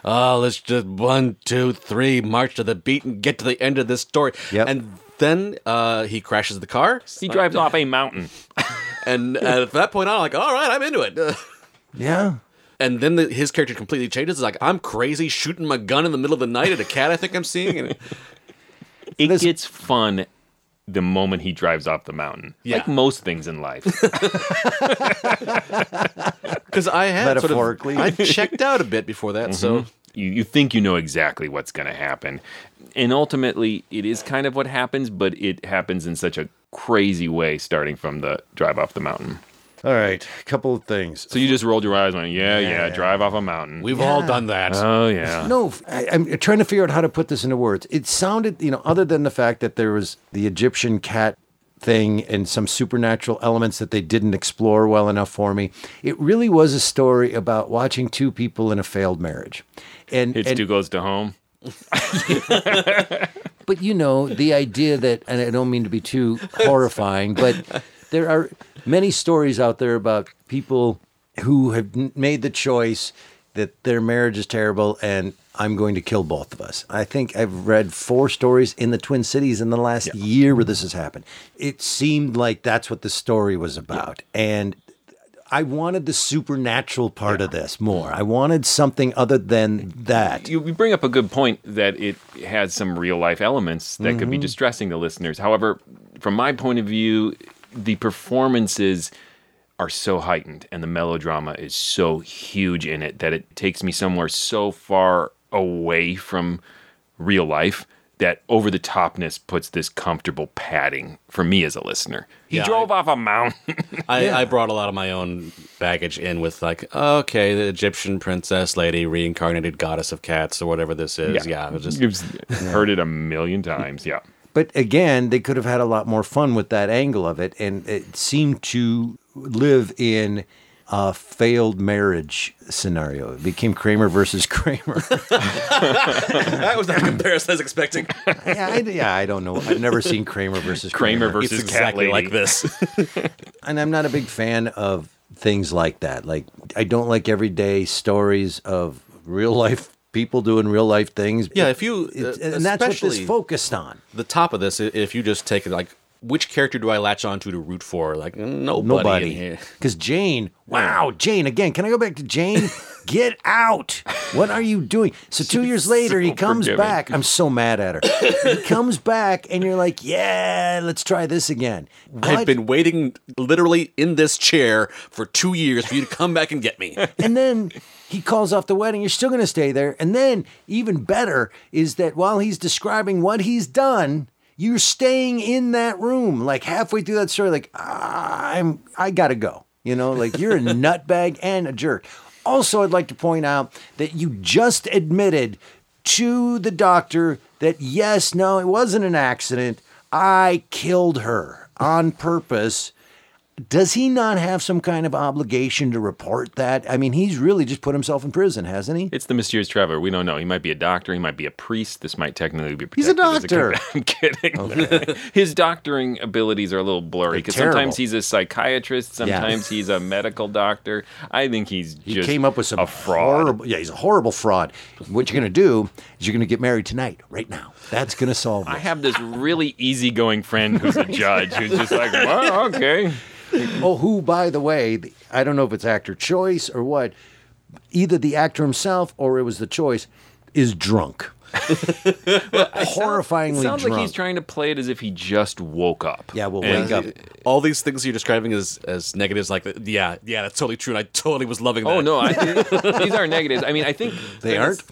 Speaker 2: oh let's just one two three march to the beat and get to the end of this story
Speaker 1: Yep.
Speaker 2: and then uh, he crashes the car
Speaker 3: He drives off a mountain.
Speaker 2: and at that point on I'm like all right i'm into it
Speaker 1: Yeah.
Speaker 2: And then the, his character completely changes it's like i'm crazy shooting my gun in the middle of the night at a cat i think i'm seeing and
Speaker 3: It
Speaker 1: This-
Speaker 3: gets fun the moment he drives off the mountain.
Speaker 2: Yeah.
Speaker 3: Like most things in life.
Speaker 2: because i had sort of- i checked out a bit before that so mm-hmm.
Speaker 3: you, you think you know exactly what's going to happen. And ultimately, it is kind of what happens, but it happens in such a crazy way starting from the drive off the mountain.
Speaker 1: All right. A couple of things.
Speaker 3: So you just rolled your eyes and went, yeah, yeah,
Speaker 1: Yeah.
Speaker 3: drive off a mountain.
Speaker 2: we've all done that
Speaker 3: oh, yeah.
Speaker 1: No, I, I'm trying to figure out how to put this into words. It sounded, you know, other than the fact that there was the Egyptian cat thing and some supernatural elements that they didn't explore well enough for me, it really was a story about watching two people in a failed marriage. And,
Speaker 3: Hitch
Speaker 1: and
Speaker 3: two goes to home.
Speaker 1: but you know, the idea that, and I don't mean to be too horrifying, but there are many stories out there about people who have made the choice that their marriage is terrible and I'm going to kill both of us. I think I've read four stories in the Twin Cities in the last year where this has happened. It seemed like that's what the story was about. And I wanted the supernatural part of this more. I wanted something other than that.
Speaker 3: You, you bring up a good point that it has some real life elements that could be
Speaker 1: Mm-hmm.
Speaker 3: distressing to listeners. However, from my point of view, the performances are so heightened and the melodrama is so huge in it that it takes me somewhere so far away from real life that over the topness puts this comfortable padding for me as a listener. He
Speaker 2: Yeah,
Speaker 3: drove off a mountain.
Speaker 2: I, I brought a lot of my own baggage in with like, okay, the Egyptian princess lady, reincarnated goddess of cats, or whatever this is. Yeah, it was just
Speaker 3: You've heard it a million times. Yeah.
Speaker 1: But again, they could have had a lot more fun with that angle of it, and it seemed to live in a failed marriage scenario. It became Kramer versus Kramer.
Speaker 2: that was not a comparison I was expecting.
Speaker 1: yeah, I, yeah, I don't know. I've never seen Kramer versus
Speaker 3: Kramer
Speaker 1: Kramer,
Speaker 3: versus
Speaker 2: It's
Speaker 3: cat
Speaker 2: exactly
Speaker 3: lady.
Speaker 2: like this.
Speaker 1: and I'm not a big fan of things like that. Like I don't like everyday stories of real life people doing real life things.
Speaker 2: Yeah, if you,
Speaker 1: It's-
Speaker 2: uh,
Speaker 1: and that's what this
Speaker 2: especially-
Speaker 1: focused on.
Speaker 2: the top of this, if you just take it like, which character do I latch onto to root for? Like nobody.
Speaker 1: Nobody. Because Jane, wow, Jane, again, can I go back to Jane? Get out. What are you doing? So two years later, he comes
Speaker 3: forgiving.
Speaker 1: back. I'm so mad at her. he comes back, and you're like, yeah, let's try this again.
Speaker 2: I've been waiting literally in this chair for two years for you to come back and get me.
Speaker 1: and then he calls off the wedding. You're still going to stay there. And then, even better, is that while he's describing what he's done, you're staying in that room, like halfway through that story. Like "Ah, I'm, I gotta go. You know, like you're a nutbag and a jerk. Also, I'd like to point out that you just admitted to the doctor that yes, no, it wasn't an accident. I killed her on purpose. Does he not have some kind of obligation to report that? I mean, he's really just put himself in prison, hasn't he?
Speaker 3: It's the mysterious traveler. We don't know. He might be a doctor. He might be a priest. This might technically be.
Speaker 1: He's a doctor.
Speaker 3: I'm kidding. His doctoring abilities are a little blurry because sometimes he's a psychiatrist. Sometimes he's a medical doctor. I think he's
Speaker 1: He
Speaker 3: just
Speaker 1: came up with some
Speaker 3: a fraud.
Speaker 1: Horrible, yeah, he's a horrible fraud. What you're going to do is you're going to get married tonight, right now. That's going to solve
Speaker 3: it.
Speaker 1: I
Speaker 3: have this really easygoing friend who's a judge who's just like, well, okay.
Speaker 1: oh, who, by the way, the- I don't know if it's actor choice or what, either the actor himself or it was the choice, is drunk. Horrifyingly drunk.
Speaker 3: Sounds
Speaker 1: drunk.
Speaker 3: like he's trying to play it as if he just woke up.
Speaker 1: yeah, well,
Speaker 3: And-
Speaker 1: wake up.
Speaker 2: All these things you're describing as as negatives, like yeah, yeah, that's totally true, and I totally was loving oh, that.
Speaker 3: Oh no, I, these are negatives. I mean, I think
Speaker 1: They aren't?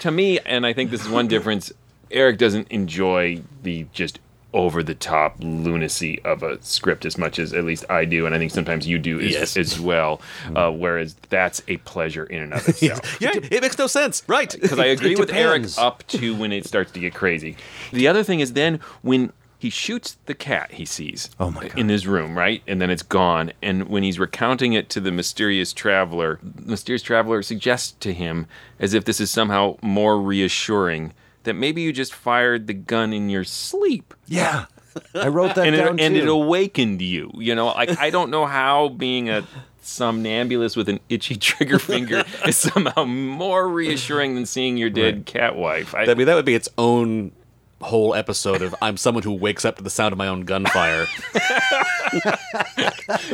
Speaker 3: to me, and I think this is one difference. Eric doesn't enjoy the just over the top lunacy of a script as much as at least I do, and I think sometimes you do as,
Speaker 2: Yes.
Speaker 3: as well. Uh, whereas that's a pleasure in and of itself.
Speaker 2: yeah, it makes no sense, right?
Speaker 3: Because I agree with Eric up to when it starts to get crazy. The other thing is then when he shoots the cat he sees
Speaker 1: Oh
Speaker 3: in his room, right? And then it's gone. And when he's recounting it to the mysterious traveler, the mysterious traveler suggests to him, as if this is somehow more reassuring, that maybe you just fired the gun in your sleep.
Speaker 1: Yeah. I wrote that
Speaker 3: And
Speaker 1: down
Speaker 3: it, and it awakened you. You know, like I don't know how being a somnambulist with an itchy trigger finger is somehow more reassuring than seeing your dead cat wife. I,
Speaker 2: I mean, that would be its own whole episode of I'm someone who wakes up to the sound of my own gunfire.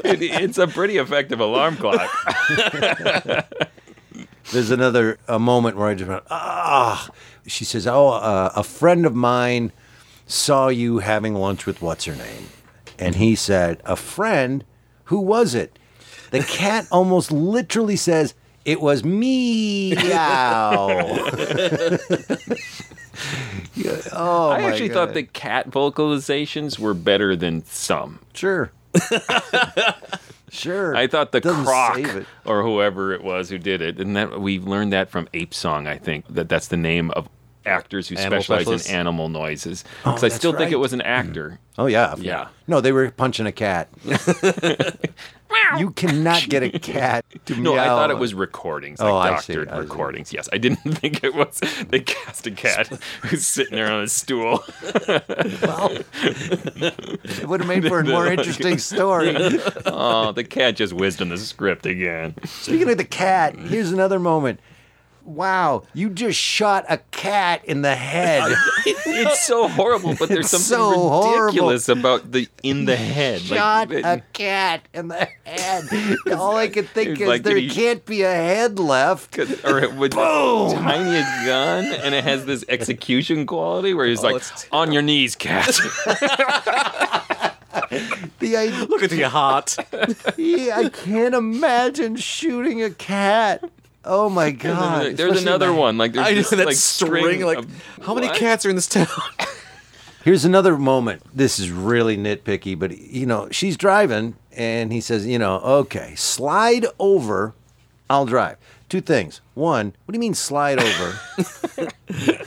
Speaker 3: it, it's a pretty effective alarm clock.
Speaker 1: There's another a moment where I just went, ah. She says, "Oh, uh, a friend of mine saw you having lunch with what's her name," and he said, "A friend? Who was it?" The cat almost literally says, "It was me." oh,
Speaker 3: I actually
Speaker 1: God.
Speaker 3: thought the cat vocalizations were better than some.
Speaker 1: sure, sure.
Speaker 3: I thought the
Speaker 1: Doesn't
Speaker 3: croc or whoever it was who did it, and that we learned that from Ape Song. I think that that's the name of actors who
Speaker 2: Animal
Speaker 3: specialize
Speaker 2: specialists?
Speaker 3: in animal noises.
Speaker 1: Oh,
Speaker 3: Because I
Speaker 1: that's
Speaker 3: still think it was an actor. Mm.
Speaker 1: Oh yeah,
Speaker 3: Yeah.
Speaker 1: No, they were punching a cat. you cannot get a cat to
Speaker 3: No, I thought it was recordings,
Speaker 1: Oh,
Speaker 3: like
Speaker 1: I see,
Speaker 3: doctored
Speaker 1: I see.
Speaker 3: recordings. Yes, I didn't think it was. They cast a cat who's sitting there on a stool.
Speaker 1: Well, it would have made for a more interesting story.
Speaker 3: oh, the cat just whizzed on the script again.
Speaker 1: Speaking of the cat, here's another moment. Wow, you just shot a cat in the head.
Speaker 3: It's so horrible, but there's something
Speaker 1: so horrible.
Speaker 3: ridiculous about the in the head.
Speaker 1: shot
Speaker 3: Like,
Speaker 1: a cat in the head. All I could think is
Speaker 3: like,
Speaker 1: there
Speaker 3: he-
Speaker 1: can't be a head left.
Speaker 3: or it would boom, tiniest gun, and it has this execution quality where he's oh,
Speaker 2: like,
Speaker 3: "On your knees, cat."
Speaker 1: The idea,
Speaker 2: Look at you, hot.
Speaker 1: I can't imagine shooting a cat. Oh my god!
Speaker 3: There's
Speaker 1: Especially
Speaker 3: another
Speaker 1: my-
Speaker 3: one. Like there's
Speaker 2: I know
Speaker 3: this,
Speaker 2: that
Speaker 3: like
Speaker 2: string. Like,
Speaker 3: of-
Speaker 2: how many
Speaker 3: What?
Speaker 2: cats are in this town?
Speaker 1: Here's another moment. This is really nitpicky, but you know, she's driving and he says, you know, okay, slide over, I'll drive. Two things. One, what do you mean slide over?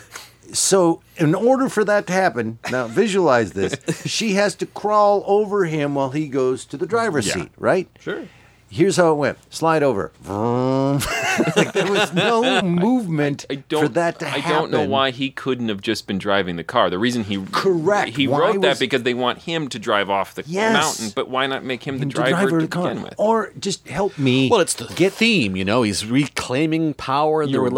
Speaker 1: so, in order for that to happen, now visualize this. She has to crawl over him while he goes to the driver's
Speaker 3: Yeah.
Speaker 1: seat, right?
Speaker 2: Sure.
Speaker 1: Here's how it went. Slide over. Like there was no movement
Speaker 3: I don't,
Speaker 1: for that to
Speaker 3: I don't know why he couldn't have just been driving the car. The reason he
Speaker 1: Correct.
Speaker 3: he
Speaker 1: Why
Speaker 3: wrote that because they want him to drive off the
Speaker 1: Yes.
Speaker 3: mountain. But why not make him the
Speaker 1: Him to
Speaker 3: driver, to
Speaker 1: the car.
Speaker 3: begin with?
Speaker 1: Or just help me.
Speaker 2: Well, it's the get theme, you know. He's reclaiming power in the
Speaker 3: You're right.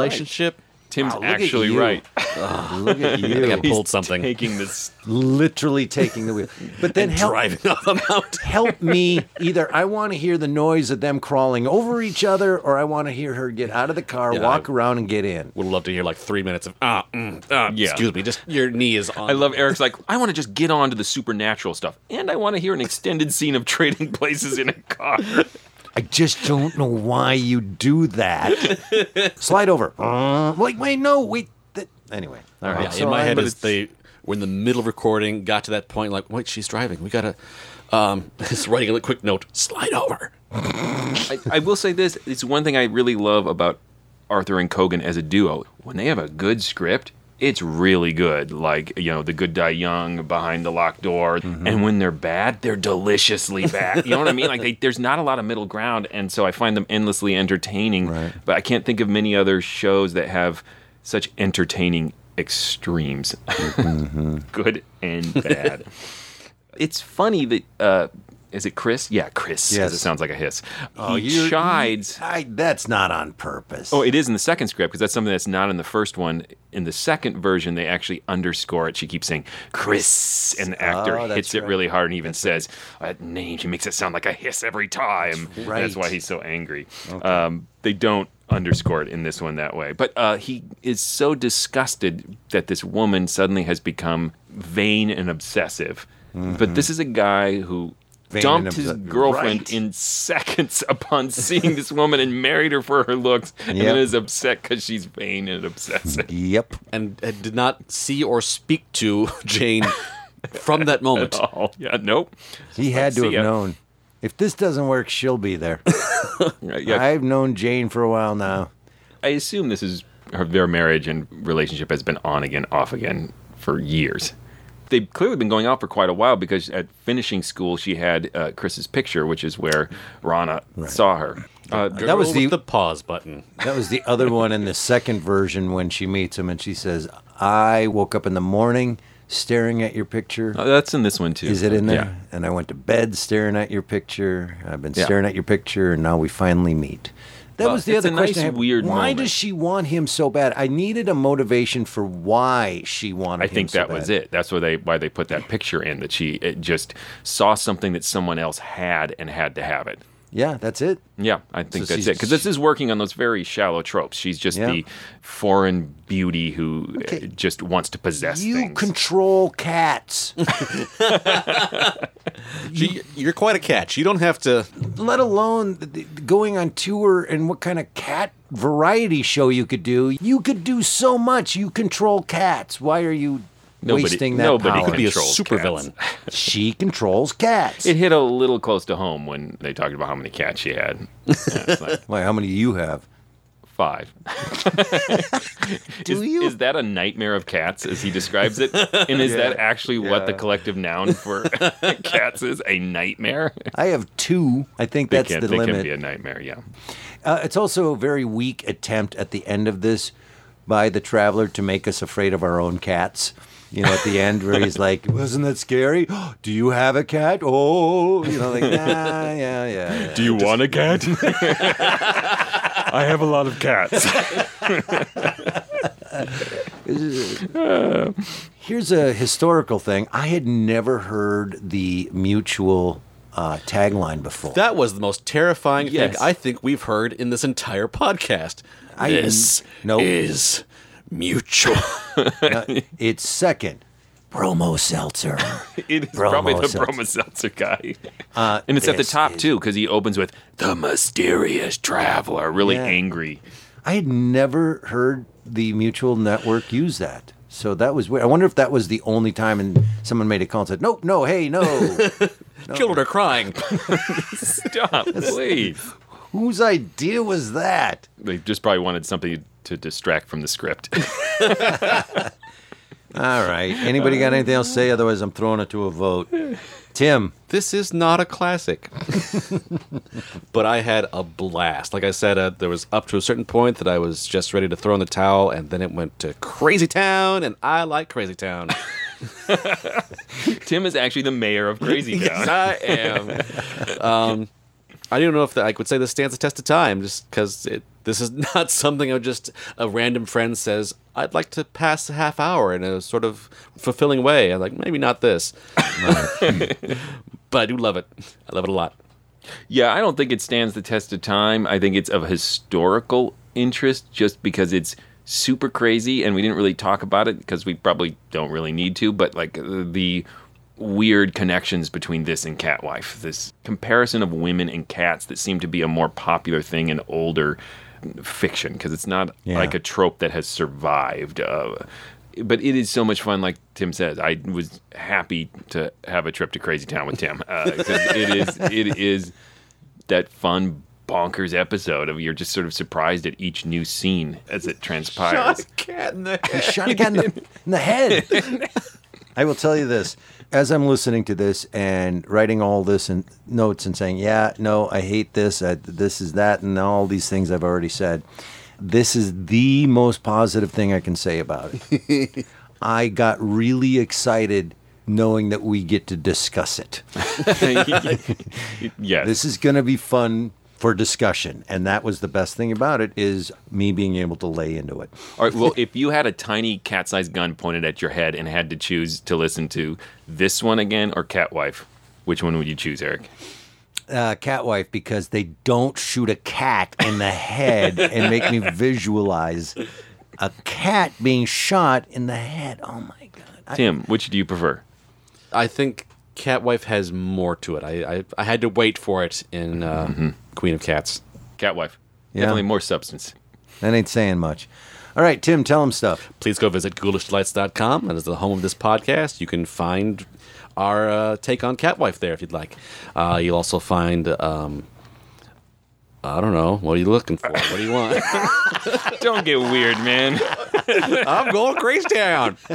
Speaker 2: Relationship.
Speaker 3: Tim's
Speaker 1: Wow,
Speaker 3: actually
Speaker 1: you.
Speaker 3: right.
Speaker 1: Look at you!
Speaker 2: I think I
Speaker 1: you.
Speaker 2: pulled something.
Speaker 3: Taking this.
Speaker 1: Literally taking the wheel. But then help,
Speaker 2: driving off the mountain.
Speaker 1: help me. Either I want to hear the noise of them crawling over each other, or I want to hear her get out of the car,
Speaker 2: Yeah,
Speaker 1: walk
Speaker 2: I-
Speaker 1: around, and get in.
Speaker 2: Would love to hear like three minutes of ah, mm, ah
Speaker 3: Yeah.
Speaker 2: excuse me, just your knee is on.
Speaker 3: I love Eric's like, I want to just get on to the supernatural stuff. And I want to hear an extended scene of trading places in a car.
Speaker 1: I just don't know why you do that. Slide over. Uh, wait, wait, no, wait. That, anyway, all right.
Speaker 2: Yeah,
Speaker 1: so
Speaker 2: in my
Speaker 1: I-
Speaker 2: head
Speaker 1: but
Speaker 2: is
Speaker 1: it's-
Speaker 2: they were in the middle of recording, got to that point, like, wait, she's driving. We gotta. Um, just writing a quick note. Slide over.
Speaker 3: I, I will say this: it's one thing I really love about Arthur and Kogan as a duo. When they have a good script, it's really good. Like you know, the good die young, behind the locked door, and when they're bad, they're deliciously bad. You know what I mean? Like they, there's not a lot of middle ground, and so I find them endlessly entertaining.
Speaker 1: Right.
Speaker 3: But I can't think of many other shows that have such entertaining extremes, good and bad. it's funny that. Uh, is it Chris? Yeah, Chris.
Speaker 1: Yes.
Speaker 3: it sounds like a hiss.
Speaker 1: Oh,
Speaker 3: he chides.
Speaker 1: I, that's not on purpose.
Speaker 3: Oh, it is in the second script because that's something that's not in the first one. In the second version, they actually underscore it. She keeps saying Chris, and the actor
Speaker 1: Oh, that's
Speaker 3: hits it really hard and even says that name. She makes it sound like a hiss every time.
Speaker 1: That's right.
Speaker 3: That's why he's so angry. Um, they don't underscore it in this one that way, but uh, he is so disgusted that this woman suddenly has become vain and obsessive. But this is a guy who.
Speaker 1: Vain
Speaker 3: dumped his
Speaker 1: obsessed.
Speaker 3: girlfriend
Speaker 1: Right.
Speaker 3: in seconds upon seeing this woman and married her for her looks, and then is upset because she's vain and obsessive.
Speaker 1: Yep.
Speaker 2: And uh, did not see or speak to Jane from that moment.
Speaker 3: Yeah, nope.
Speaker 1: He had to have
Speaker 3: ya.
Speaker 1: known. If this doesn't work, she'll be there.
Speaker 3: Yeah,
Speaker 1: I've known Jane for a while now.
Speaker 3: I assume this is her, their marriage and relationship has been on again, off again for years. They've clearly been going out for quite a while because at finishing school, she had uh, Chris's picture, which is where Rana saw her. Uh,
Speaker 1: That was the
Speaker 2: the pause button.
Speaker 1: that was the other one in the second version when she meets him and she says, "I woke up in the morning staring at your picture."
Speaker 3: uh, that's in this one too.
Speaker 1: Is it in there?
Speaker 3: Yeah.
Speaker 1: And I went to bed staring at your picture. I've been
Speaker 3: Yeah.
Speaker 1: staring at your picture, and now we finally meet. That
Speaker 3: Well,
Speaker 1: was the other question.
Speaker 3: nice, weird
Speaker 1: Why
Speaker 3: moment.
Speaker 1: does she want him so bad? I needed a motivation for why she wanted. Him.
Speaker 3: I think
Speaker 1: him so
Speaker 3: that was it. That's why they why they put that picture in that she it just saw something that someone else had and had to have it.
Speaker 1: Yeah, that's it.
Speaker 3: Yeah, I think
Speaker 1: So
Speaker 3: that's it. Because this is working on those very shallow tropes. She's just
Speaker 1: Yeah.
Speaker 3: the foreign beauty who uh,
Speaker 1: Okay.
Speaker 3: just wants to possess
Speaker 1: You
Speaker 3: things.
Speaker 1: control cats,
Speaker 2: She, you're quite a catch. You don't have to.
Speaker 1: let alone th- th- going on tour and what kind of cat variety show you could do. You could do so much. You control cats. Why are you
Speaker 3: Nobody-
Speaker 1: wasting that
Speaker 3: nobody
Speaker 1: power?
Speaker 2: Could be a
Speaker 3: Controls
Speaker 2: supervillain.
Speaker 1: she controls cats.
Speaker 3: it hit a little close to home when they talked about how many cats she had. Yeah, it's like
Speaker 1: How many do you have?
Speaker 3: five.
Speaker 1: Do
Speaker 3: is,
Speaker 1: you?
Speaker 3: is that a nightmare of cats as he describes it? And is that actually what the collective noun for cats is? A nightmare?
Speaker 1: I have two. I think
Speaker 3: They
Speaker 1: that's
Speaker 3: can,
Speaker 1: the
Speaker 3: they
Speaker 1: limit.
Speaker 3: can be a nightmare, yeah.
Speaker 1: Uh, it's also a very weak attempt at the end of this by the traveler to make us afraid of our own cats. You know, at the end where he's like, "Wasn't that scary? Do you have a cat? Oh, you know, like, nah, yeah, yeah, yeah."
Speaker 3: Do you want a cat? I have a lot of cats.
Speaker 1: Here's a historical thing. I had never heard the mutual uh, tagline before.
Speaker 2: That was the most terrifying
Speaker 3: Yes.
Speaker 2: thing I think we've heard in this entire podcast.
Speaker 1: I-
Speaker 2: this
Speaker 1: Nope.
Speaker 2: is mutual.
Speaker 1: It's second. Bromo seltzer.
Speaker 3: It is probably the
Speaker 1: seltzer.
Speaker 3: Bromo Seltzer guy.
Speaker 1: Uh,
Speaker 3: And it's at the top
Speaker 1: is-
Speaker 3: too, because he opens with the mysterious traveler, really
Speaker 1: Yeah.
Speaker 3: angry.
Speaker 1: I had never heard the Mutual Network use that. So that was weird. I wonder if that was the only time and someone made a call and said, "Nope, no, hey, no."
Speaker 2: Children are crying.
Speaker 3: Stop, please.
Speaker 1: Whose idea was that?
Speaker 3: They just probably wanted something to distract from the script.
Speaker 1: All right. Anybody got anything else to say? Otherwise, I'm throwing it to a vote. Tim,
Speaker 2: This is not a classic, but I had a blast. Like I said, uh, there was up to a certain point that I was just ready to throw in the towel, and then it went to Crazy Town, and I like Crazy Town.
Speaker 3: Tim is actually the mayor of Crazy Town.
Speaker 2: yes, I am. Um, I don't know if that I could say this stands the test of time, just because this is not something I just a random friend says. I'd like to pass a half hour in a sort of fulfilling way. I'm like, maybe not this, but I do love it. I love it a lot.
Speaker 3: Yeah, I don't think it stands the test of time. I think it's of historical interest just because it's super crazy and we didn't really talk about it because we probably don't really need to, but like the weird connections between this and Catwife. This comparison of women and cats that seem to be a more popular thing in older fiction because it's not
Speaker 1: Yeah.
Speaker 3: like a trope that has survived. Uh, but it is so much fun, like Tim says. I was happy to have a trip to Crazy Town with Tim. Uh, 'cause it is, it is that fun bonkers episode of you're just sort of surprised at each new scene as it transpires.
Speaker 2: cat in the
Speaker 1: he shot a guy in the, in the head. I will tell you this. As I'm listening to this and writing all this and notes and saying, yeah, no, I hate this, I, this is that, and all these things I've already said, this is the most positive thing I can say about it. I got really excited knowing that we get to discuss it.
Speaker 3: yes.
Speaker 1: This is going to be fun for discussion, and that was the best thing about it is me being able to lay into it.
Speaker 3: All right. Well, if you had a tiny cat-sized gun pointed at your head and had to choose to listen to this one again or Catwife, which one would you choose, Eric?
Speaker 1: uh, Catwife because they don't shoot a cat in the head and make me visualize a cat being shot in the head. Oh my god! I-
Speaker 3: Tim, which do you prefer?
Speaker 2: I think Catwife has more to it. I I, I had to wait for it in uh, Queen of Cats.
Speaker 3: Catwife.
Speaker 1: Yeah.
Speaker 3: Definitely more substance.
Speaker 1: that ain't saying much. All right, Tim, tell him stuff.
Speaker 2: Please go visit ghoulishdelights.com. That is the home of this podcast. You can find our uh, take on Catwife there if you'd like. Uh, you'll also find. Um, I don't know. What are you looking for? What do you want?
Speaker 3: Don't get weird, man.
Speaker 2: I'm going crazy town.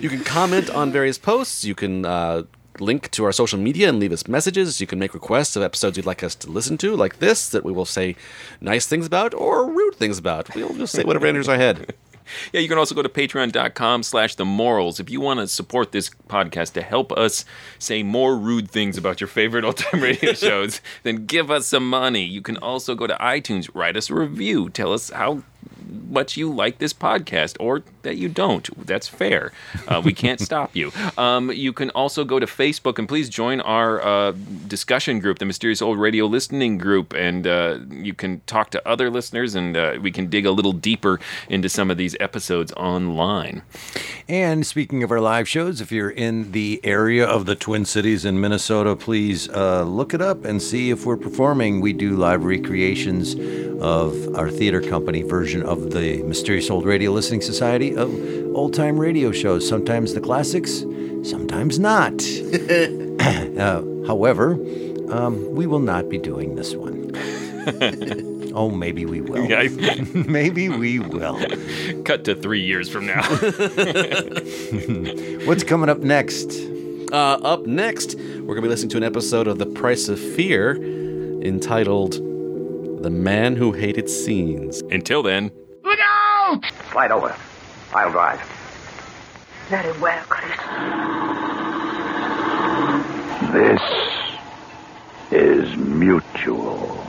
Speaker 2: you can comment on various posts. You can uh, link to our social media and leave us messages. You can make requests of episodes you'd like us to listen to, like this, that we will say nice things about or rude things about. We'll just say whatever enters our head.
Speaker 3: Yeah, you can also go to patreon.com slash the morals if you want to support this podcast to help us say more rude things about your favorite old time radio shows, then give us some money. You can also go to iTunes, write us a review, tell us how much you like this podcast or that you don't. That's fair. Uh, we can't stop you. Um, you can also go to Facebook and please join our uh, discussion group, the Mysterious Old Radio Listening Group, and uh, you can talk to other listeners and uh, we can dig a little deeper into some of these episodes online.
Speaker 1: And speaking of our live shows, if you're in the area of the Twin Cities in Minnesota, please uh, look it up and see if we're performing. We do live recreations of our theater company version of the Mysterious Old Radio Listening Society of old time radio shows. Sometimes the classics, sometimes not. uh, however, um, we will not be doing this one. oh, maybe we will.
Speaker 3: Yeah,
Speaker 1: maybe we will.
Speaker 3: cut to three years from now.
Speaker 1: What's coming up next?
Speaker 2: Uh, up next, we're going to be listening to an episode of The Price of Fear entitled The Man Who Hated Scenes.
Speaker 3: Until then,
Speaker 7: Slide over. I'll drive.
Speaker 8: Very well, Chris.
Speaker 4: This is mutual.